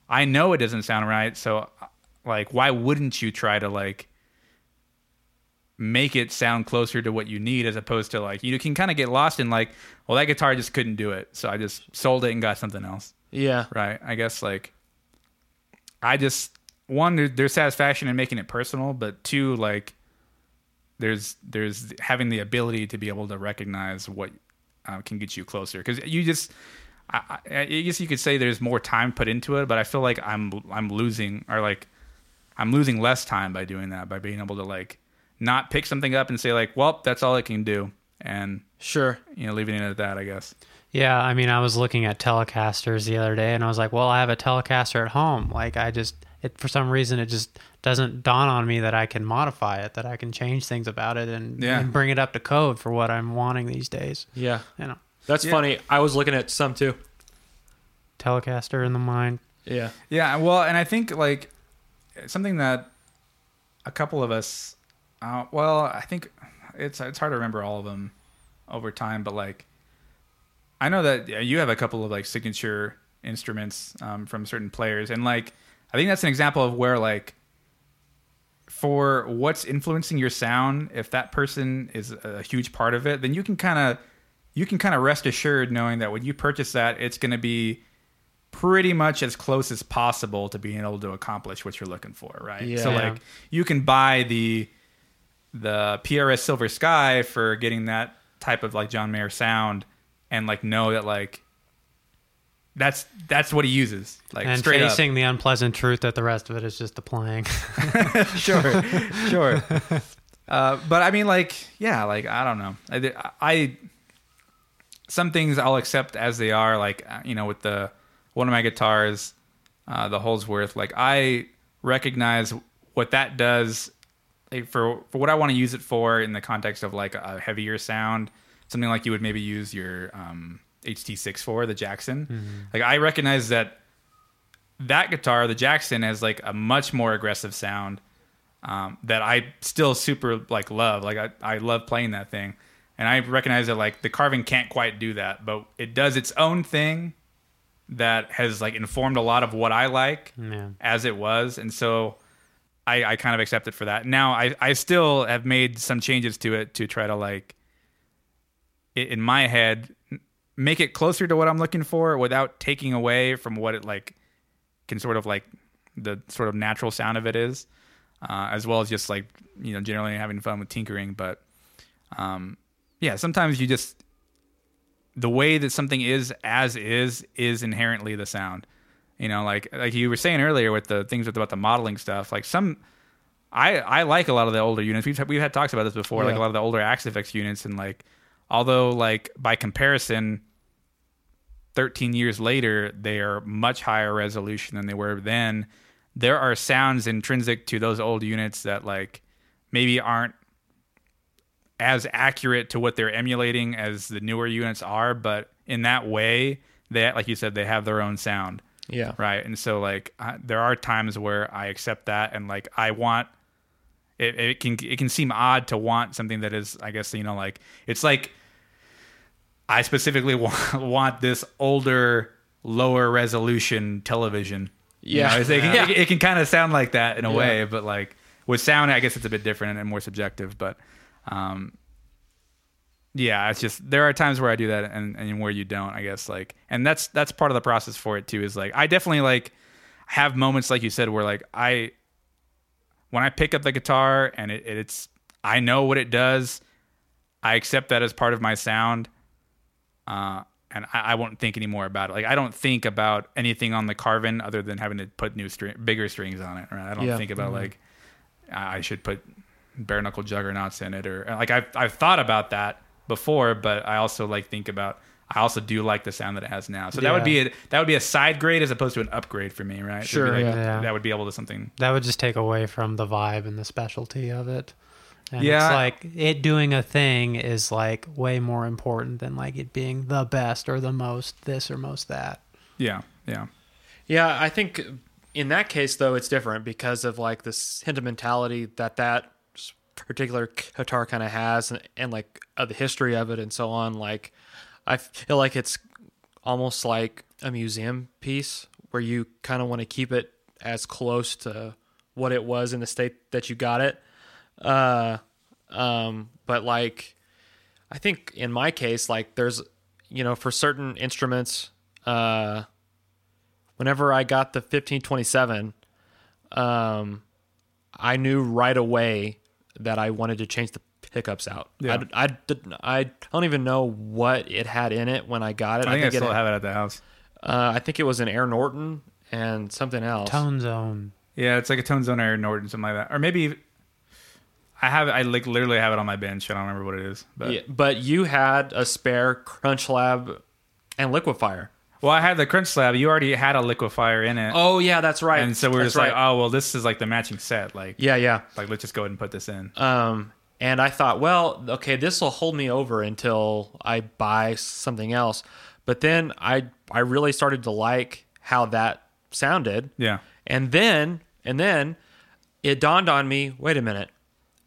B: I know it doesn't sound right, so uh, like why wouldn't you try to like make it sound closer to what you need as opposed to like you can kind of get lost in like well that guitar just couldn't do it. So I just sold it and got something else.
C: yeah.
B: Right. I guess like I just one there, there's satisfaction in making it personal, but two like there's there's having the ability to be able to recognize what uh, can get you closer because you just I, I, I guess you could say there's more time put into it, but I feel like I'm I'm losing or like I'm losing less time by doing that by being able to like not pick something up and say like well that's all I can do and
C: Sure.
B: you know leaving it at that I guess.
A: Yeah, I mean, I was looking at Telecasters the other day, and I was like, "Well, I have a Telecaster at home. Like, I just, it for some reason, it just doesn't dawn on me that I can modify it, that I can change things about it, and,
B: Yeah.
A: and bring it up to code for what I'm wanting these days.
C: Yeah.
A: You know,
C: That's
B: Yeah.
C: funny. I was looking at some too.
A: Telecaster in the mind.
C: Yeah.
B: Yeah, well, and I think like something that a couple of us Uh, well, I think it's it's hard to remember all of them over time, but like I know that yeah, you have a couple of like signature instruments um, from certain players, and like I think that's an example of where like for what's influencing your sound, if that person is a huge part of it, then you can kind of you can kind of rest assured knowing that when you purchase that, it's going to be pretty much as close as possible to being able to accomplish what you're looking for, right?
C: Yeah.
B: So like you can buy the the PRS Silver Sky for getting that type of like John Mayer sound and like know that like that's that's what he uses like
A: and
B: straight up.
A: the unpleasant truth that the rest of it is just the playing.
B: sure, sure. Uh, but I mean, like, yeah, like I don't know. I, I some things I'll accept as they are. Like, uh, you know, with the one of my guitars, uh, the Holdsworth. Like, I recognize what that does like, for for what I want to use it for in the context of like a heavier sound, something like you would maybe use your um, HT6 for the Jackson. Like, I recognize that that guitar, the Jackson, has like a much more aggressive sound um, that I still super like love. Like I, I love playing that thing, and I recognize that like the Carvin can't quite do that, but it does its own thing that has like informed a lot of what I like
A: Yeah.
B: as it was, and so I, I kind of accept it for that. Now I, I still have made some changes to it to try to like in my head make it closer to what I'm looking for without taking away from what it like can sort of like the sort of natural sound of it is, uh, as well as just like you know generally having fun with tinkering. But um, yeah, sometimes you just the way that something is as is is inherently the sound. You know, like like you were saying earlier with the things with about the modeling stuff. Like some, I I like a lot of the older units. We've we've had talks about this before. Like a lot of the older Axe-Fx units, and like although like by comparison, 13 years later, they are much higher resolution than they were then. There are sounds intrinsic to those old units that like maybe aren't as accurate to what they're emulating as the newer units are, but in that way, they like you said, they have their own sound,
C: Yeah.
B: right? And so like uh, there are times where I accept that, and like I want it. It can it can seem odd to want something that is, I guess you know, like it's like I specifically want, want this older, lower resolution television. You
C: Yeah.
B: know, it, can,
C: Yeah.
B: it, it can kind of sound like that in a
C: Yeah.
B: way, but like with sound, I guess it's a bit different and more subjective. But um, yeah, it's just there are times where I do that and, and where you don't. I guess like, and that's that's part of the process for it too. Is like I definitely like have moments like you said where like I when I pick up the guitar and it, it's I know what it does. I accept that as part of my sound, uh, and I, I won't think anymore about it. Like I don't think about anything on the Carvin other than having to put new string, bigger strings on it. Right? I don't
C: Yeah.
B: think about like I I should put bare knuckle juggernauts in it, or like I've I've thought about that before, but I also like think about. I also do like the sound that it has now, so that would be a that would be a side grade as opposed to an upgrade for me, right? So it'd be
C: Sure,
B: like-
A: yeah.
B: that would be able to something.
A: That would just take away from the vibe and the specialty of it. And
B: Yeah.
A: it's like it doing a thing is like way more important than like it being the best or the most this or most that.
B: Yeah, yeah,
C: Yeah, I think in that case though it's different because of like the sentimentality that that particular guitar kind of has and, and like uh, the history of it and so on. Like I feel like it's almost like a museum piece where you kind of want to keep it as close to what it was in the state that you got it. Uh, um, but like I think in my case, like there's, you know, for certain instruments, uh, whenever I got the 1527, um, I knew right away that I wanted to change the pickups out.
B: Yeah.
C: I, I, I don't even know what it had in it when I got it.
B: I think I,
C: it,
B: still have it at the house.
C: uh, I think it was an Air Norton and something else.
A: Tone zone.
B: Yeah, it's like a Tone Zone Air Norton, something like that, or maybe I have I like literally have it on my bench. I don't remember what it is, but
C: Yeah, but you had a spare Crunch Lab and LiquiFire.
B: well, I had the Crunch Lab. You already had a LiquiFire in it,
C: Oh yeah, that's right.
B: and so we were
C: That's
B: just like, oh well, this is like the matching set. Like,
C: yeah, yeah.
B: like let's just go ahead and put this in.
C: Um, and I thought, well, okay, this will hold me over until I buy something else. But then I I really started to like how that sounded.
B: Yeah,
C: And then and then it dawned on me, wait a minute.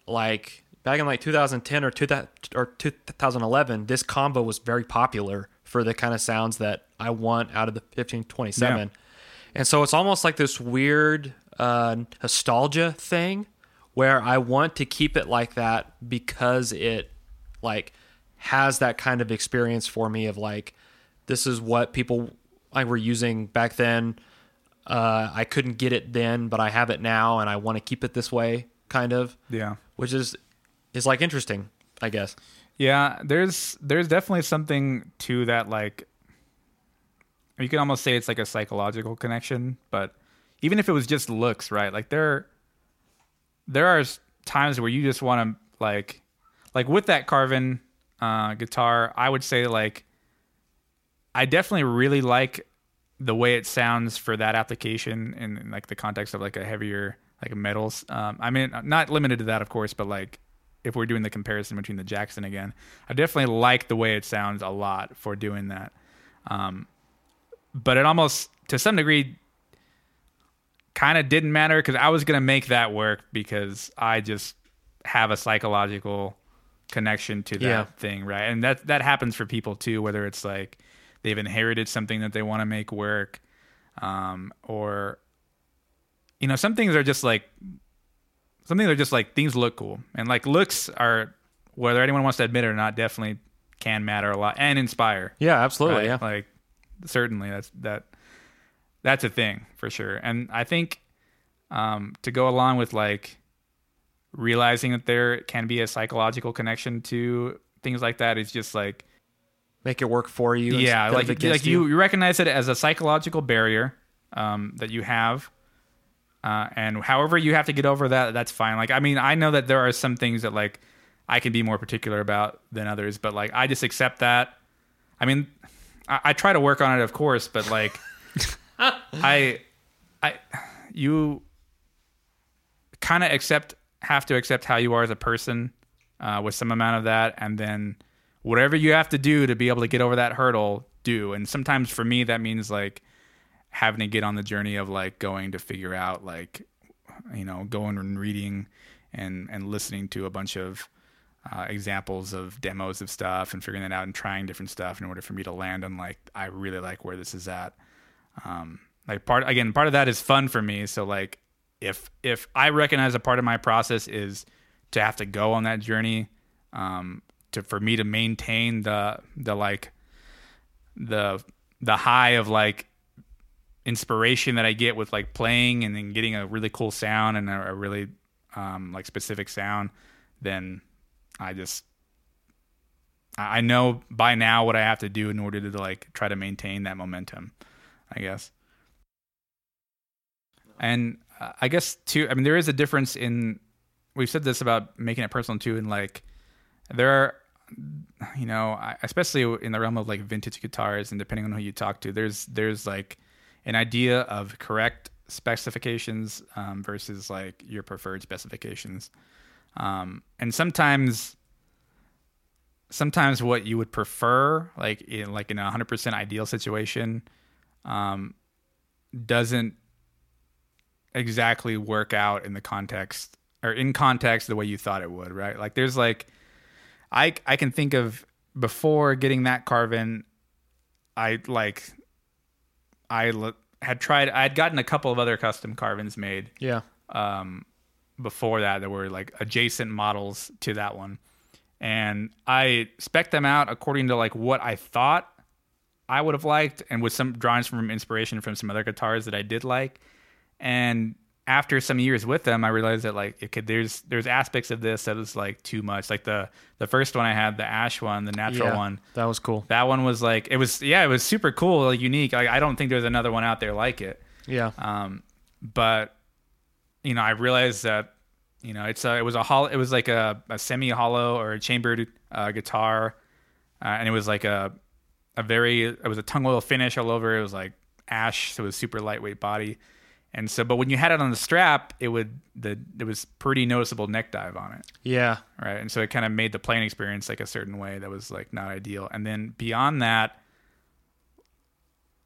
C: like back in like 2010 or 2000 or 2011, this combo was very popular for the kind of sounds that I want out of the 1527.
B: Yeah.
C: And so it's almost like this weird uh, nostalgia thing where I want to keep it like that because it like has that kind of experience for me of like this is what people like were using back then. Uh, I couldn't get it then, but I have it now, and I want to keep it this way, kind of,
B: Yeah.
C: which is is like interesting, I guess.
B: Yeah, there's there's definitely something to that like you can almost say it's like a psychological connection, but even if it was just looks, right? Like there there are times where you just want to like like with that Carvin uh guitar, I would say like I definitely really like the way it sounds for that application in, in, like the context of like a heavier like metals. Um, I mean, not limited to that, of course, but like if we're doing the comparison between the Jackson again, I definitely like the way it sounds a lot for doing that. Um, but it almost to some degree kind of didn't matter because I was gonna make that work because I just have a psychological connection to that
C: Yeah.
B: thing, right? And that that happens for people too, whether it's like they've inherited something that they want to make work, um, or you know, some things are just like some things are just like things look cool, and like looks are whether anyone wants to admit it or not, definitely can matter a lot and inspire.
C: Yeah, absolutely.
B: right?
C: Yeah,
B: Like certainly that's that that's a thing for sure. And I think um to go along with like realizing that there can be a psychological connection to things like that is just like
C: make it work for you.
B: yeah, like like you, you recognize it as a psychological barrier um, that you have, uh, and however you have to get over that, that's fine. Like I mean, I know that there are some things that like I can be more particular about than others, but like I just accept that. I mean, I, I try to work on it, of course, but like I, I, you kind of accept have to accept how you are as a person uh, with some amount of that, and then whatever you have to do to be able to get over that hurdle, do. And sometimes for me, that means like having to get on the journey of like going to figure out like you know going and reading and and listening to a bunch of uh, examples of demos of stuff and figuring that out and trying different stuff in order for me to land on like I really like where this is at. Um, like part again, part of that is fun for me. So like if if I recognize a part of my process is to have to go on that journey, um, to for me to maintain the the like the the high of like inspiration that I get with like playing and then getting a really cool sound and a, a really um, like specific sound, then I just I I know by now what I have to do in order to like try to maintain that momentum, I guess. And uh, I guess too, I mean, there is a difference in. We've said this about making it personal too, and like there are, you know, especially in the realm of like vintage guitars, and depending on who you talk to, there's there's like an idea of correct specifications um, versus like your preferred specifications, um, and sometimes sometimes what you would prefer, like in like in a hundred percent ideal situation, um, doesn't exactly work out in the context or in context the way you thought it would, right? Like there's like I I can think of before getting that Carvin, I like I l- had tried I had gotten a couple of other custom Carvins made
C: yeah,
B: um, before that that were like adjacent models to that one, and I spec them out according to like what I thought I would have liked, and with some drawings from inspiration from some other guitars that I did like, and after some years with them, I realized that like it could there's there's aspects of this that is like too much. Like the the first one I had, the ash one, the natural
C: yeah.
B: one.
C: That was cool.
B: That one was like it was yeah, it was super cool, like unique. Like I don't think there's another one out there like it.
C: Yeah,
B: Um, but you know, I realized that you know it's a, it was a hol- it was like a, a semi hollow or a chambered uh, guitar, uh, and it was like a a very it was a tung oil finish all over. It was like ash, so it was super lightweight body. And so, but when you had it on the strap, it would the it was pretty noticeable neck dive on it
C: yeah,
B: right? And so it kind of made the playing experience like a certain way that was like not ideal. And then beyond that,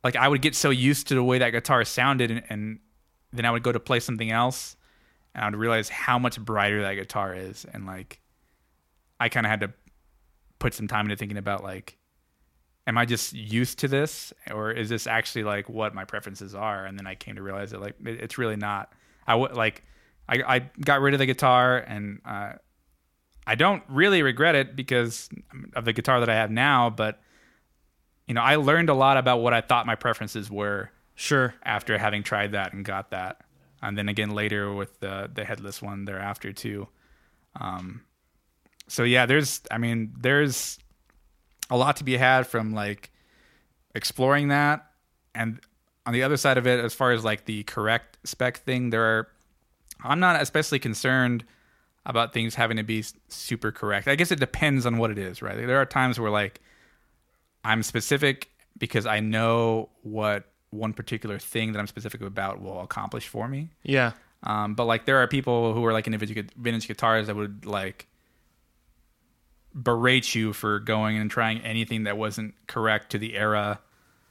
B: like I would get so used to the way that guitar sounded, and, and then I would go to play something else, and I would realize how much brighter that guitar is, and like, I kind of had to put some time into thinking about like, am I just used to this, or is this actually like what my preferences are? And then I came to realize that like it, it's really not. I would like, I I got rid of the guitar, and uh, I don't really regret it because of the guitar that I have now, but. You know, I learned a lot about what I thought my preferences were
C: Sure.
B: after having tried that and got that, and then again later with the the headless one thereafter too. Um, so yeah, there's I mean there's a lot to be had from like exploring that, and on the other side of it, as far as like the correct spec thing, there are I'm not especially concerned about things having to be super correct. I guess it depends on what it is, right? There are times where like I'm specific because I know what one particular thing that I'm specific about will accomplish for me.
C: Yeah.
B: Um, but like there are people who are like into vintage, vintage guitars that would like berate you for going and trying anything that wasn't correct to the era.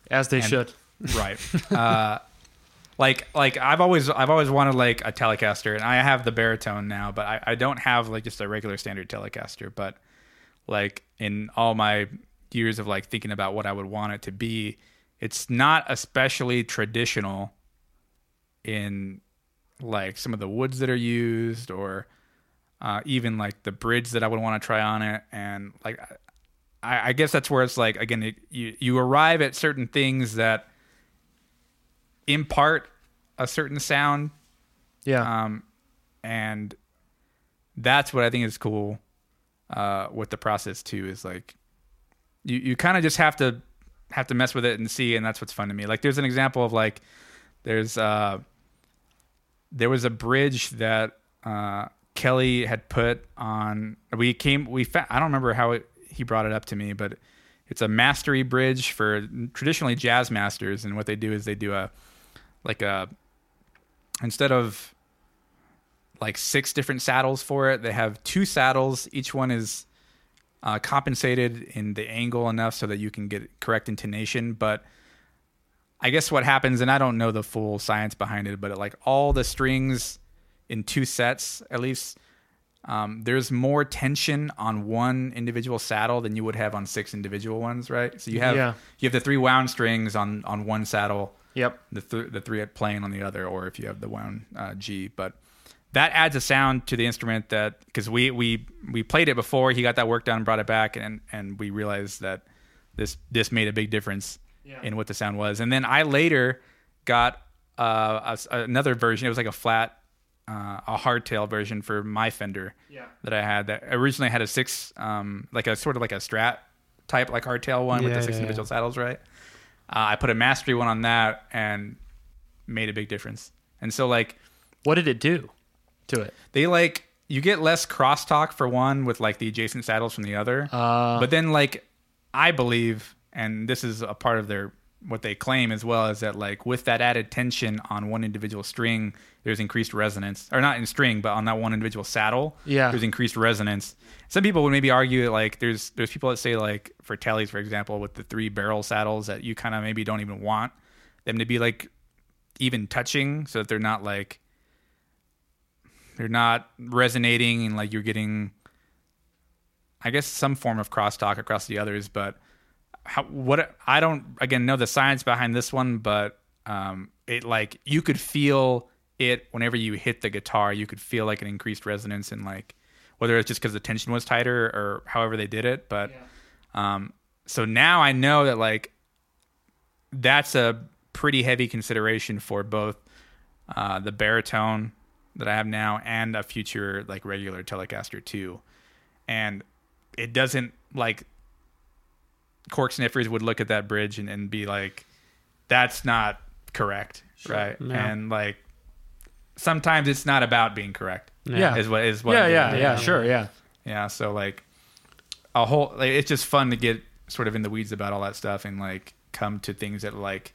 C: As they
B: And-
C: should.
B: right. Uh like like i've always i've always wanted like a telecaster and i have the baritone now but i, I don't have like just a regular standard telecaster. But like in all my years of like thinking about what i would want it to be it's not especially traditional in like some of the woods that are used or uh, even like the bridge that i would want to try on it and like I, I guess that's where it's like again it, you you arrive at certain things that impart a certain sound
C: Yeah.
B: um, and that's what I think is cool uh, with the process too. Is like you you kind of just have to have to mess with it and see, and that's what's fun to me. Like there's an example of like there's uh there was a bridge that uh, Kelly had put on. We came we fa- I don't remember how it, he brought it up to me, but it's a mastery bridge for traditionally Jazzmasters, and what they do is they do a like a instead of like six different saddles for it, they have two saddles. Each one is uh, compensated in the angle enough so that you can get correct intonation. But I guess what happens, and I don't know the full science behind it, but it, like all the strings in two sets, at least, um, there's more tension on one individual saddle than you would have on six individual ones, right? So you have
C: Yeah.
B: you have the three wound strings on on one saddle
C: Yep.
B: the th- the three at playing on the other, or if you have the wound uh, G. But that adds a sound to the instrument that because we we we played it before, he got that work done, and brought it back, and and we realized that this this made a big difference
C: Yeah.
B: in what the sound was. And then I later got uh, a another version. It was like a flat. Uh, a hardtail version for my Fender
C: Yeah.
B: that I had that originally had a six, um, like a sort of like a Strat type, like hardtail one with the six
A: yeah,
B: individual saddles, right? Uh, I put a mastery one on that and made a big difference. And so like
C: What did it do to it?
B: they like you get less crosstalk for one with like the adjacent saddles from the other.
C: Uh,
B: but then like I believe, and this is a part of their what they claim as well, is that like with that added tension on one individual string, there's increased resonance, or not in string, but on that one individual saddle,
C: Yeah.
B: there's increased resonance. Some people would maybe argue that like there's there's people that say like for tellies, for example, with the three barrel saddles that you kind of maybe don't even want them to be like even touching, so that they're not like they're not resonating and like you're getting I guess some form of crosstalk across the others, but how, what I don't again know the science behind this one, but um, it like you could feel it whenever you hit the guitar, you could feel like an increased resonance and like whether it's just because the tension was tighter or however they did it, but um, so now I know that like that's a pretty heavy consideration for both uh, the baritone that I have now and a future like regular Telecaster 2. And it doesn't like cork sniffers would look at that bridge and, and be like, that's not correct. Right.
A: Yeah.
B: And like sometimes it's not about being correct.
C: Yeah.
B: Is what is what
C: yeah,
B: I'm
C: yeah, yeah, sure, yeah.
B: Yeah, so like a whole like, it's just fun to get sort of in the weeds about all that stuff and like come to things that like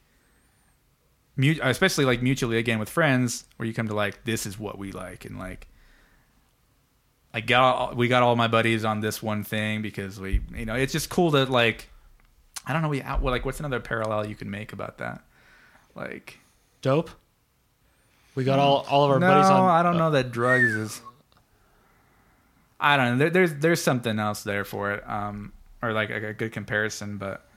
B: mu- especially like mutually again with friends where you come to like this is what we like and like I got all, we got all my buddies on this one thing because we you know it's just cool to like I don't know we out well, like what's another parallel you can make about that like
C: Dope. We got all all of our
B: no,
C: buddies on.
B: I don't know that drugs is. I don't know. There, there's there's something else there for it, um, or like a, a good comparison, but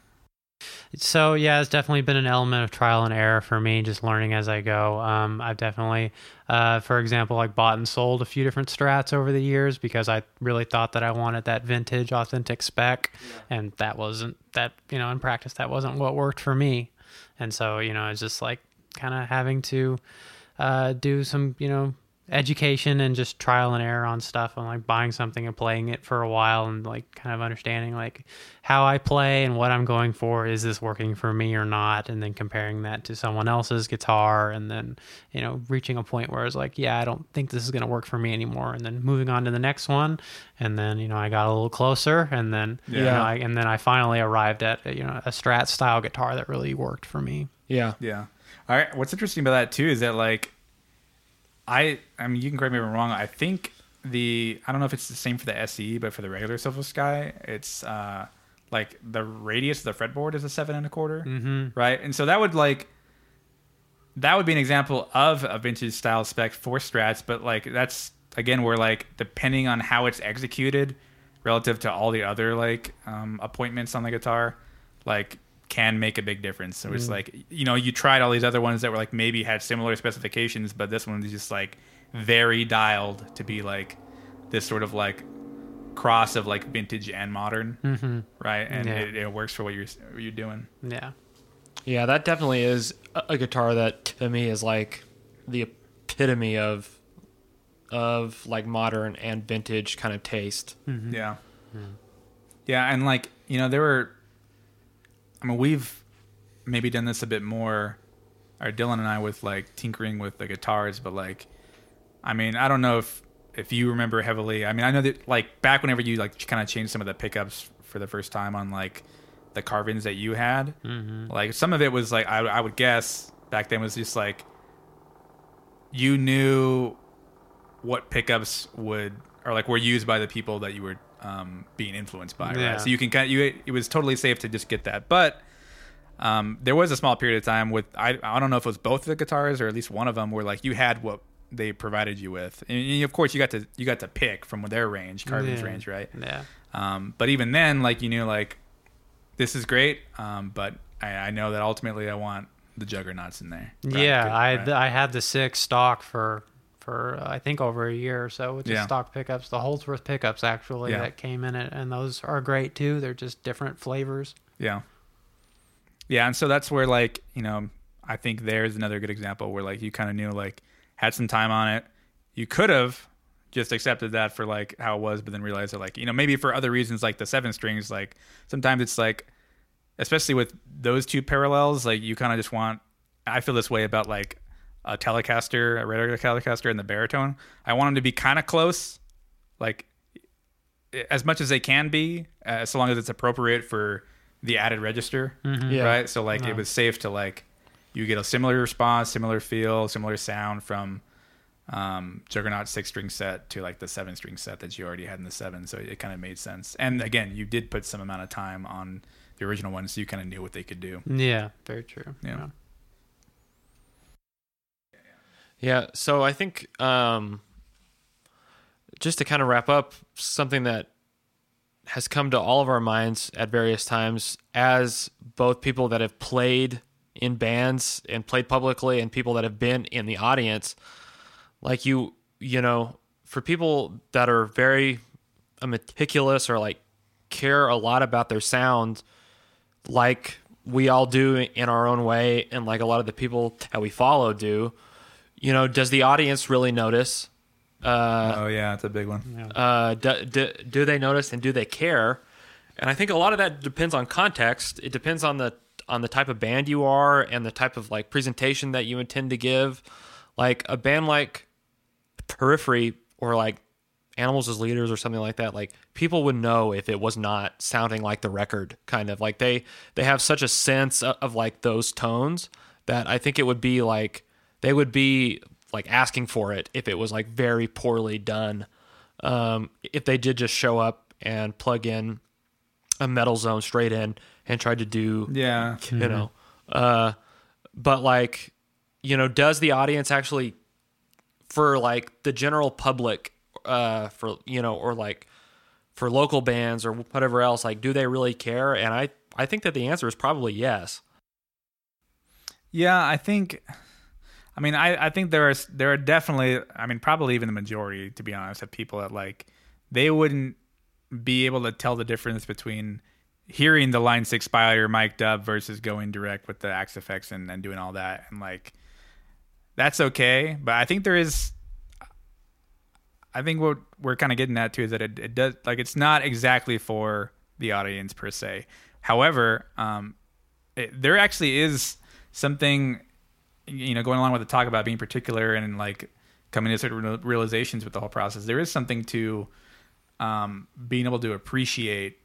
A: So yeah, it's definitely been an element of trial and error for me, just learning as I go. Um, I've definitely, uh, for example, like bought and sold a few different strats over the years because I really thought that I wanted that vintage, authentic spec, and that wasn't that you know in practice that wasn't what worked for me, and so you know it's just like kind of having to uh, do some you know education and just trial and error on stuff and like buying something and playing it for a while and like kind of understanding like how I play and what I'm going for is this working for me or not and then comparing that to someone else's guitar and then you know reaching a point where it's like yeah I don't think this is going to work for me anymore and then moving on to the next one and then you know I got a little closer and then you
C: Yeah.
A: know, I, and then I finally arrived at you know a Strat style guitar that really worked for me
C: Yeah.
B: yeah. All right. What's interesting about that too is that like, I I mean you can correct me if I'm wrong. I think the I don't know if it's the same for the SE, but for the regular Silver Sky, it's uh like the radius of the fretboard is a seven and a quarter,
A: mm-hmm.
B: right? And so that would like that would be an example of a vintage style spec for strats, but like that's again where like depending on how it's executed relative to all the other like um, appointments on the guitar, like can make a big difference. So it's mm. like you know you tried all these other ones that were like maybe had similar specifications, but this one is just like very dialed to be like this sort of like cross of like vintage and modern,
A: Mm-hmm.
B: right? And
A: Yeah.
B: it, it works for what you're what you're doing.
A: yeah
C: Yeah, that definitely is a a guitar that to me is like the epitome of of like modern and vintage kind of taste. Mm-hmm.
B: Yeah. Mm. Yeah, and like, you know, there were I mean, we've maybe done this a bit more or Dylan and I with like tinkering with the guitars, but like I mean, I don't know if if you remember heavily. I mean, I know that like back whenever you like kind of changed some of the pickups for the first time on like the Carvins that you had,
A: mm-hmm.
B: like some of it was like I, I would guess back then was just like you knew what pickups would or like were used by the people that you were um, being influenced by,
A: Yeah.
B: right? So you can kind of, you it was totally safe to just get that, but um, there was a small period of time with I I don't know if it was both of the guitars or at least one of them where like you had what they provided you with, and, and of course you got to you got to pick from their range, Carvin's
A: Yeah.
B: range, right?
A: yeah
B: Um, but even then, like you knew, like this is great, um, but I, I know that ultimately I want the juggernauts in there. Right?
A: Yeah,
B: Good,
A: I
B: right.
A: I had the six stock for for uh, I think over a year or so with
B: Yeah.
A: just stock pickups, the Holdsworth pickups actually
B: Yeah.
A: that came in it, and those are great too. They're just different flavors.
B: yeah, yeah, and so that's where like you know I think there's another good example where like you kind of knew like had some time on it, you could have just accepted that for like how it was, but then realized that like you know maybe for other reasons like the seven strings like sometimes it's like especially with those two parallels like you kind of just want I feel this way about like a Telecaster, a regular Telecaster, and the baritone. I want them to be kind of close, like as much as they can be, uh, so long as it's appropriate for the added register,
C: Yeah.
B: right? So like
A: Yeah.
B: it was safe to like you get a similar response, similar feel, similar sound from um, Juggernaut six string set to like the seven string set that you already had in the seven. So it kind of made sense. And again, you did put some amount of time on the original one, so you kind of knew what they could do.
A: Yeah, very true.
B: Yeah.
C: Yeah, so I think um, just to kind of wrap up, something that has come to all of our minds at various times as both people that have played in bands and played publicly and people that have been in the audience like you you know for people that are very meticulous or like care a lot about their sound like we all do in our own way and like a lot of the people that we follow do you know does the audience really notice uh,
B: oh yeah, it's a big one.
C: uh, do, do, do they notice and do they care? And I think a lot of that depends on context. It depends on the on the type of band you are and the type of like presentation that you intend to give. Like a band like Periphery or like Animals as Leaders or something like that, like people would know if it was not sounding like the record. Kind of like they they have such a sense of, of like those tones that I think it would be like they would be like asking for it if it was like very poorly done um, if they did just show up and plug in a metal zone straight in and tried to do
B: Yeah,
C: you know uh but like you know does the audience actually for like the general public, uh, for you know, or like for local bands or whatever else, like, do they really care? And I I think that the answer is probably yes.
B: Yeah, I think. I mean, I, I think there are there are definitely. I mean, probably even the majority, to be honest, of people that like they wouldn't be able to tell the difference between hearing the Line Six Spider mic'd up versus going direct with the Axe-Fx and, and doing all that, and like that's okay. But I think there is. I think what we're kind of getting at too is that it, it does like it's not exactly for the audience per se. However, um, it, there actually is something you know going along with the talk about being particular and like coming to certain realizations with the whole process there is something to um, being able to appreciate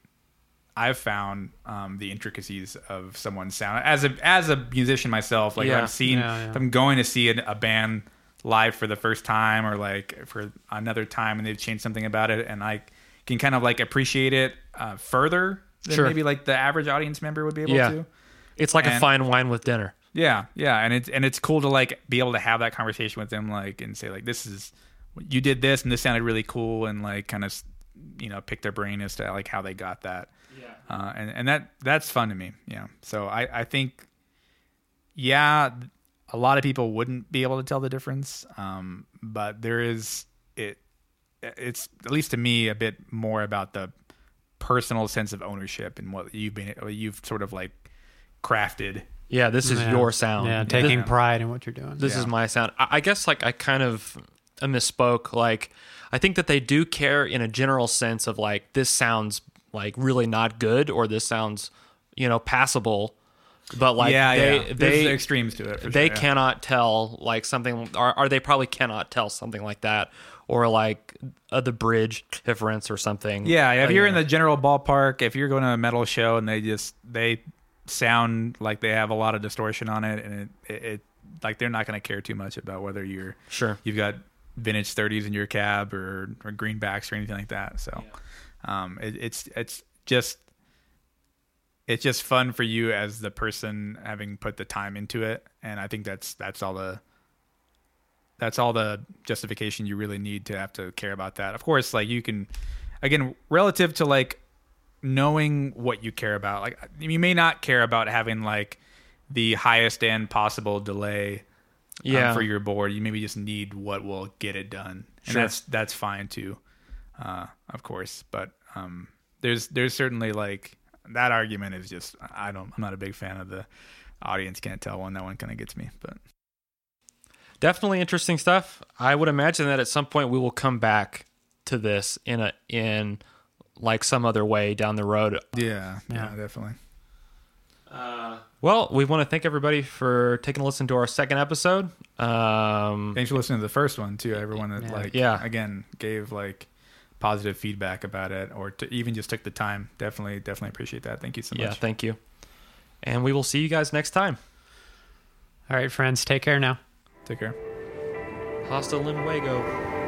B: I've found um, the intricacies of someone's sound as a as a musician myself. Like
C: Yeah.
B: I'm seeing,
A: Yeah, yeah.
B: if I'm going to see a, a band live for the first time, or like for another time, and they've changed something about it, and I can kind of like appreciate it uh, further than
C: Sure.
B: maybe like the average audience member would be able to.
C: It's like a fine wine with dinner.
B: Yeah, yeah, and it's and it's cool to like be able to have that conversation with them, like and say like this is you did this and this sounded really cool, and like kind of you know pick their brain as to like how they got that. Yeah, uh, and and that that's fun to me. Yeah, so I I think yeah, a lot of people wouldn't be able to tell the difference, um, but there is it. It's at least to me a bit more about the personal sense of ownership and what you've been what you've sort of like crafted
C: Yeah, this is
A: Yeah.
C: your sound.
A: Yeah,
C: This-
A: taking pride in what you're doing.
C: this
B: Yeah.
C: is my sound. I, I guess like I kind of misspoke. Like I think that they do care in a general sense of like this sounds like really not good or this sounds you know passable, but like
B: yeah,
C: they
B: yeah. There's
C: they
B: extremes to it. For
C: they
B: sure, yeah.
C: cannot tell like something or, or they probably cannot tell something like that or like uh, the bridge difference or something.
B: Yeah, if
C: Uh,
B: you're
C: you
B: in the general ballpark, if you're going to a metal show and they just they sound like they have a lot of distortion on it, and it, it, it like they're not going to care too much about whether you're
C: sure.
B: you've got vintage 30s in your cab or or greenbacks or anything like that. So, um, it, it's it's just it's just fun for you as the person having put the time into it, and I think that's that's all the that's all the justification you really need to have to care about that. Of course, like you can again relative to like knowing what you care about. Like you may not care about having like the highest end possible delay um,
C: Yeah.
B: for your board. You maybe just need what will get it done, and
C: Sure.
B: that's that's fine too, uh, of course. But um, there's there's certainly like that argument is just I don't I'm not a big fan of the audience can't tell one. That one kind of gets me, but
C: definitely interesting stuff. I would imagine that at some point we will come back to this in a in like some other way down the road.
B: yeah,
A: Yeah.
B: definitely.
C: Well, we want to thank everybody for taking a listen to our second episode. Um,
B: Thanks for listening to the first one too. Everyone that
A: Yeah.
B: like
C: Yeah.
B: again gave like positive feedback about it, or to even just took the time. Definitely, definitely appreciate that. Thank you so much.
C: yeah,
B: much.
C: thank you. And we will see you guys next time.
A: All right, friends, take care now.
B: Take care.
C: Hasta luego.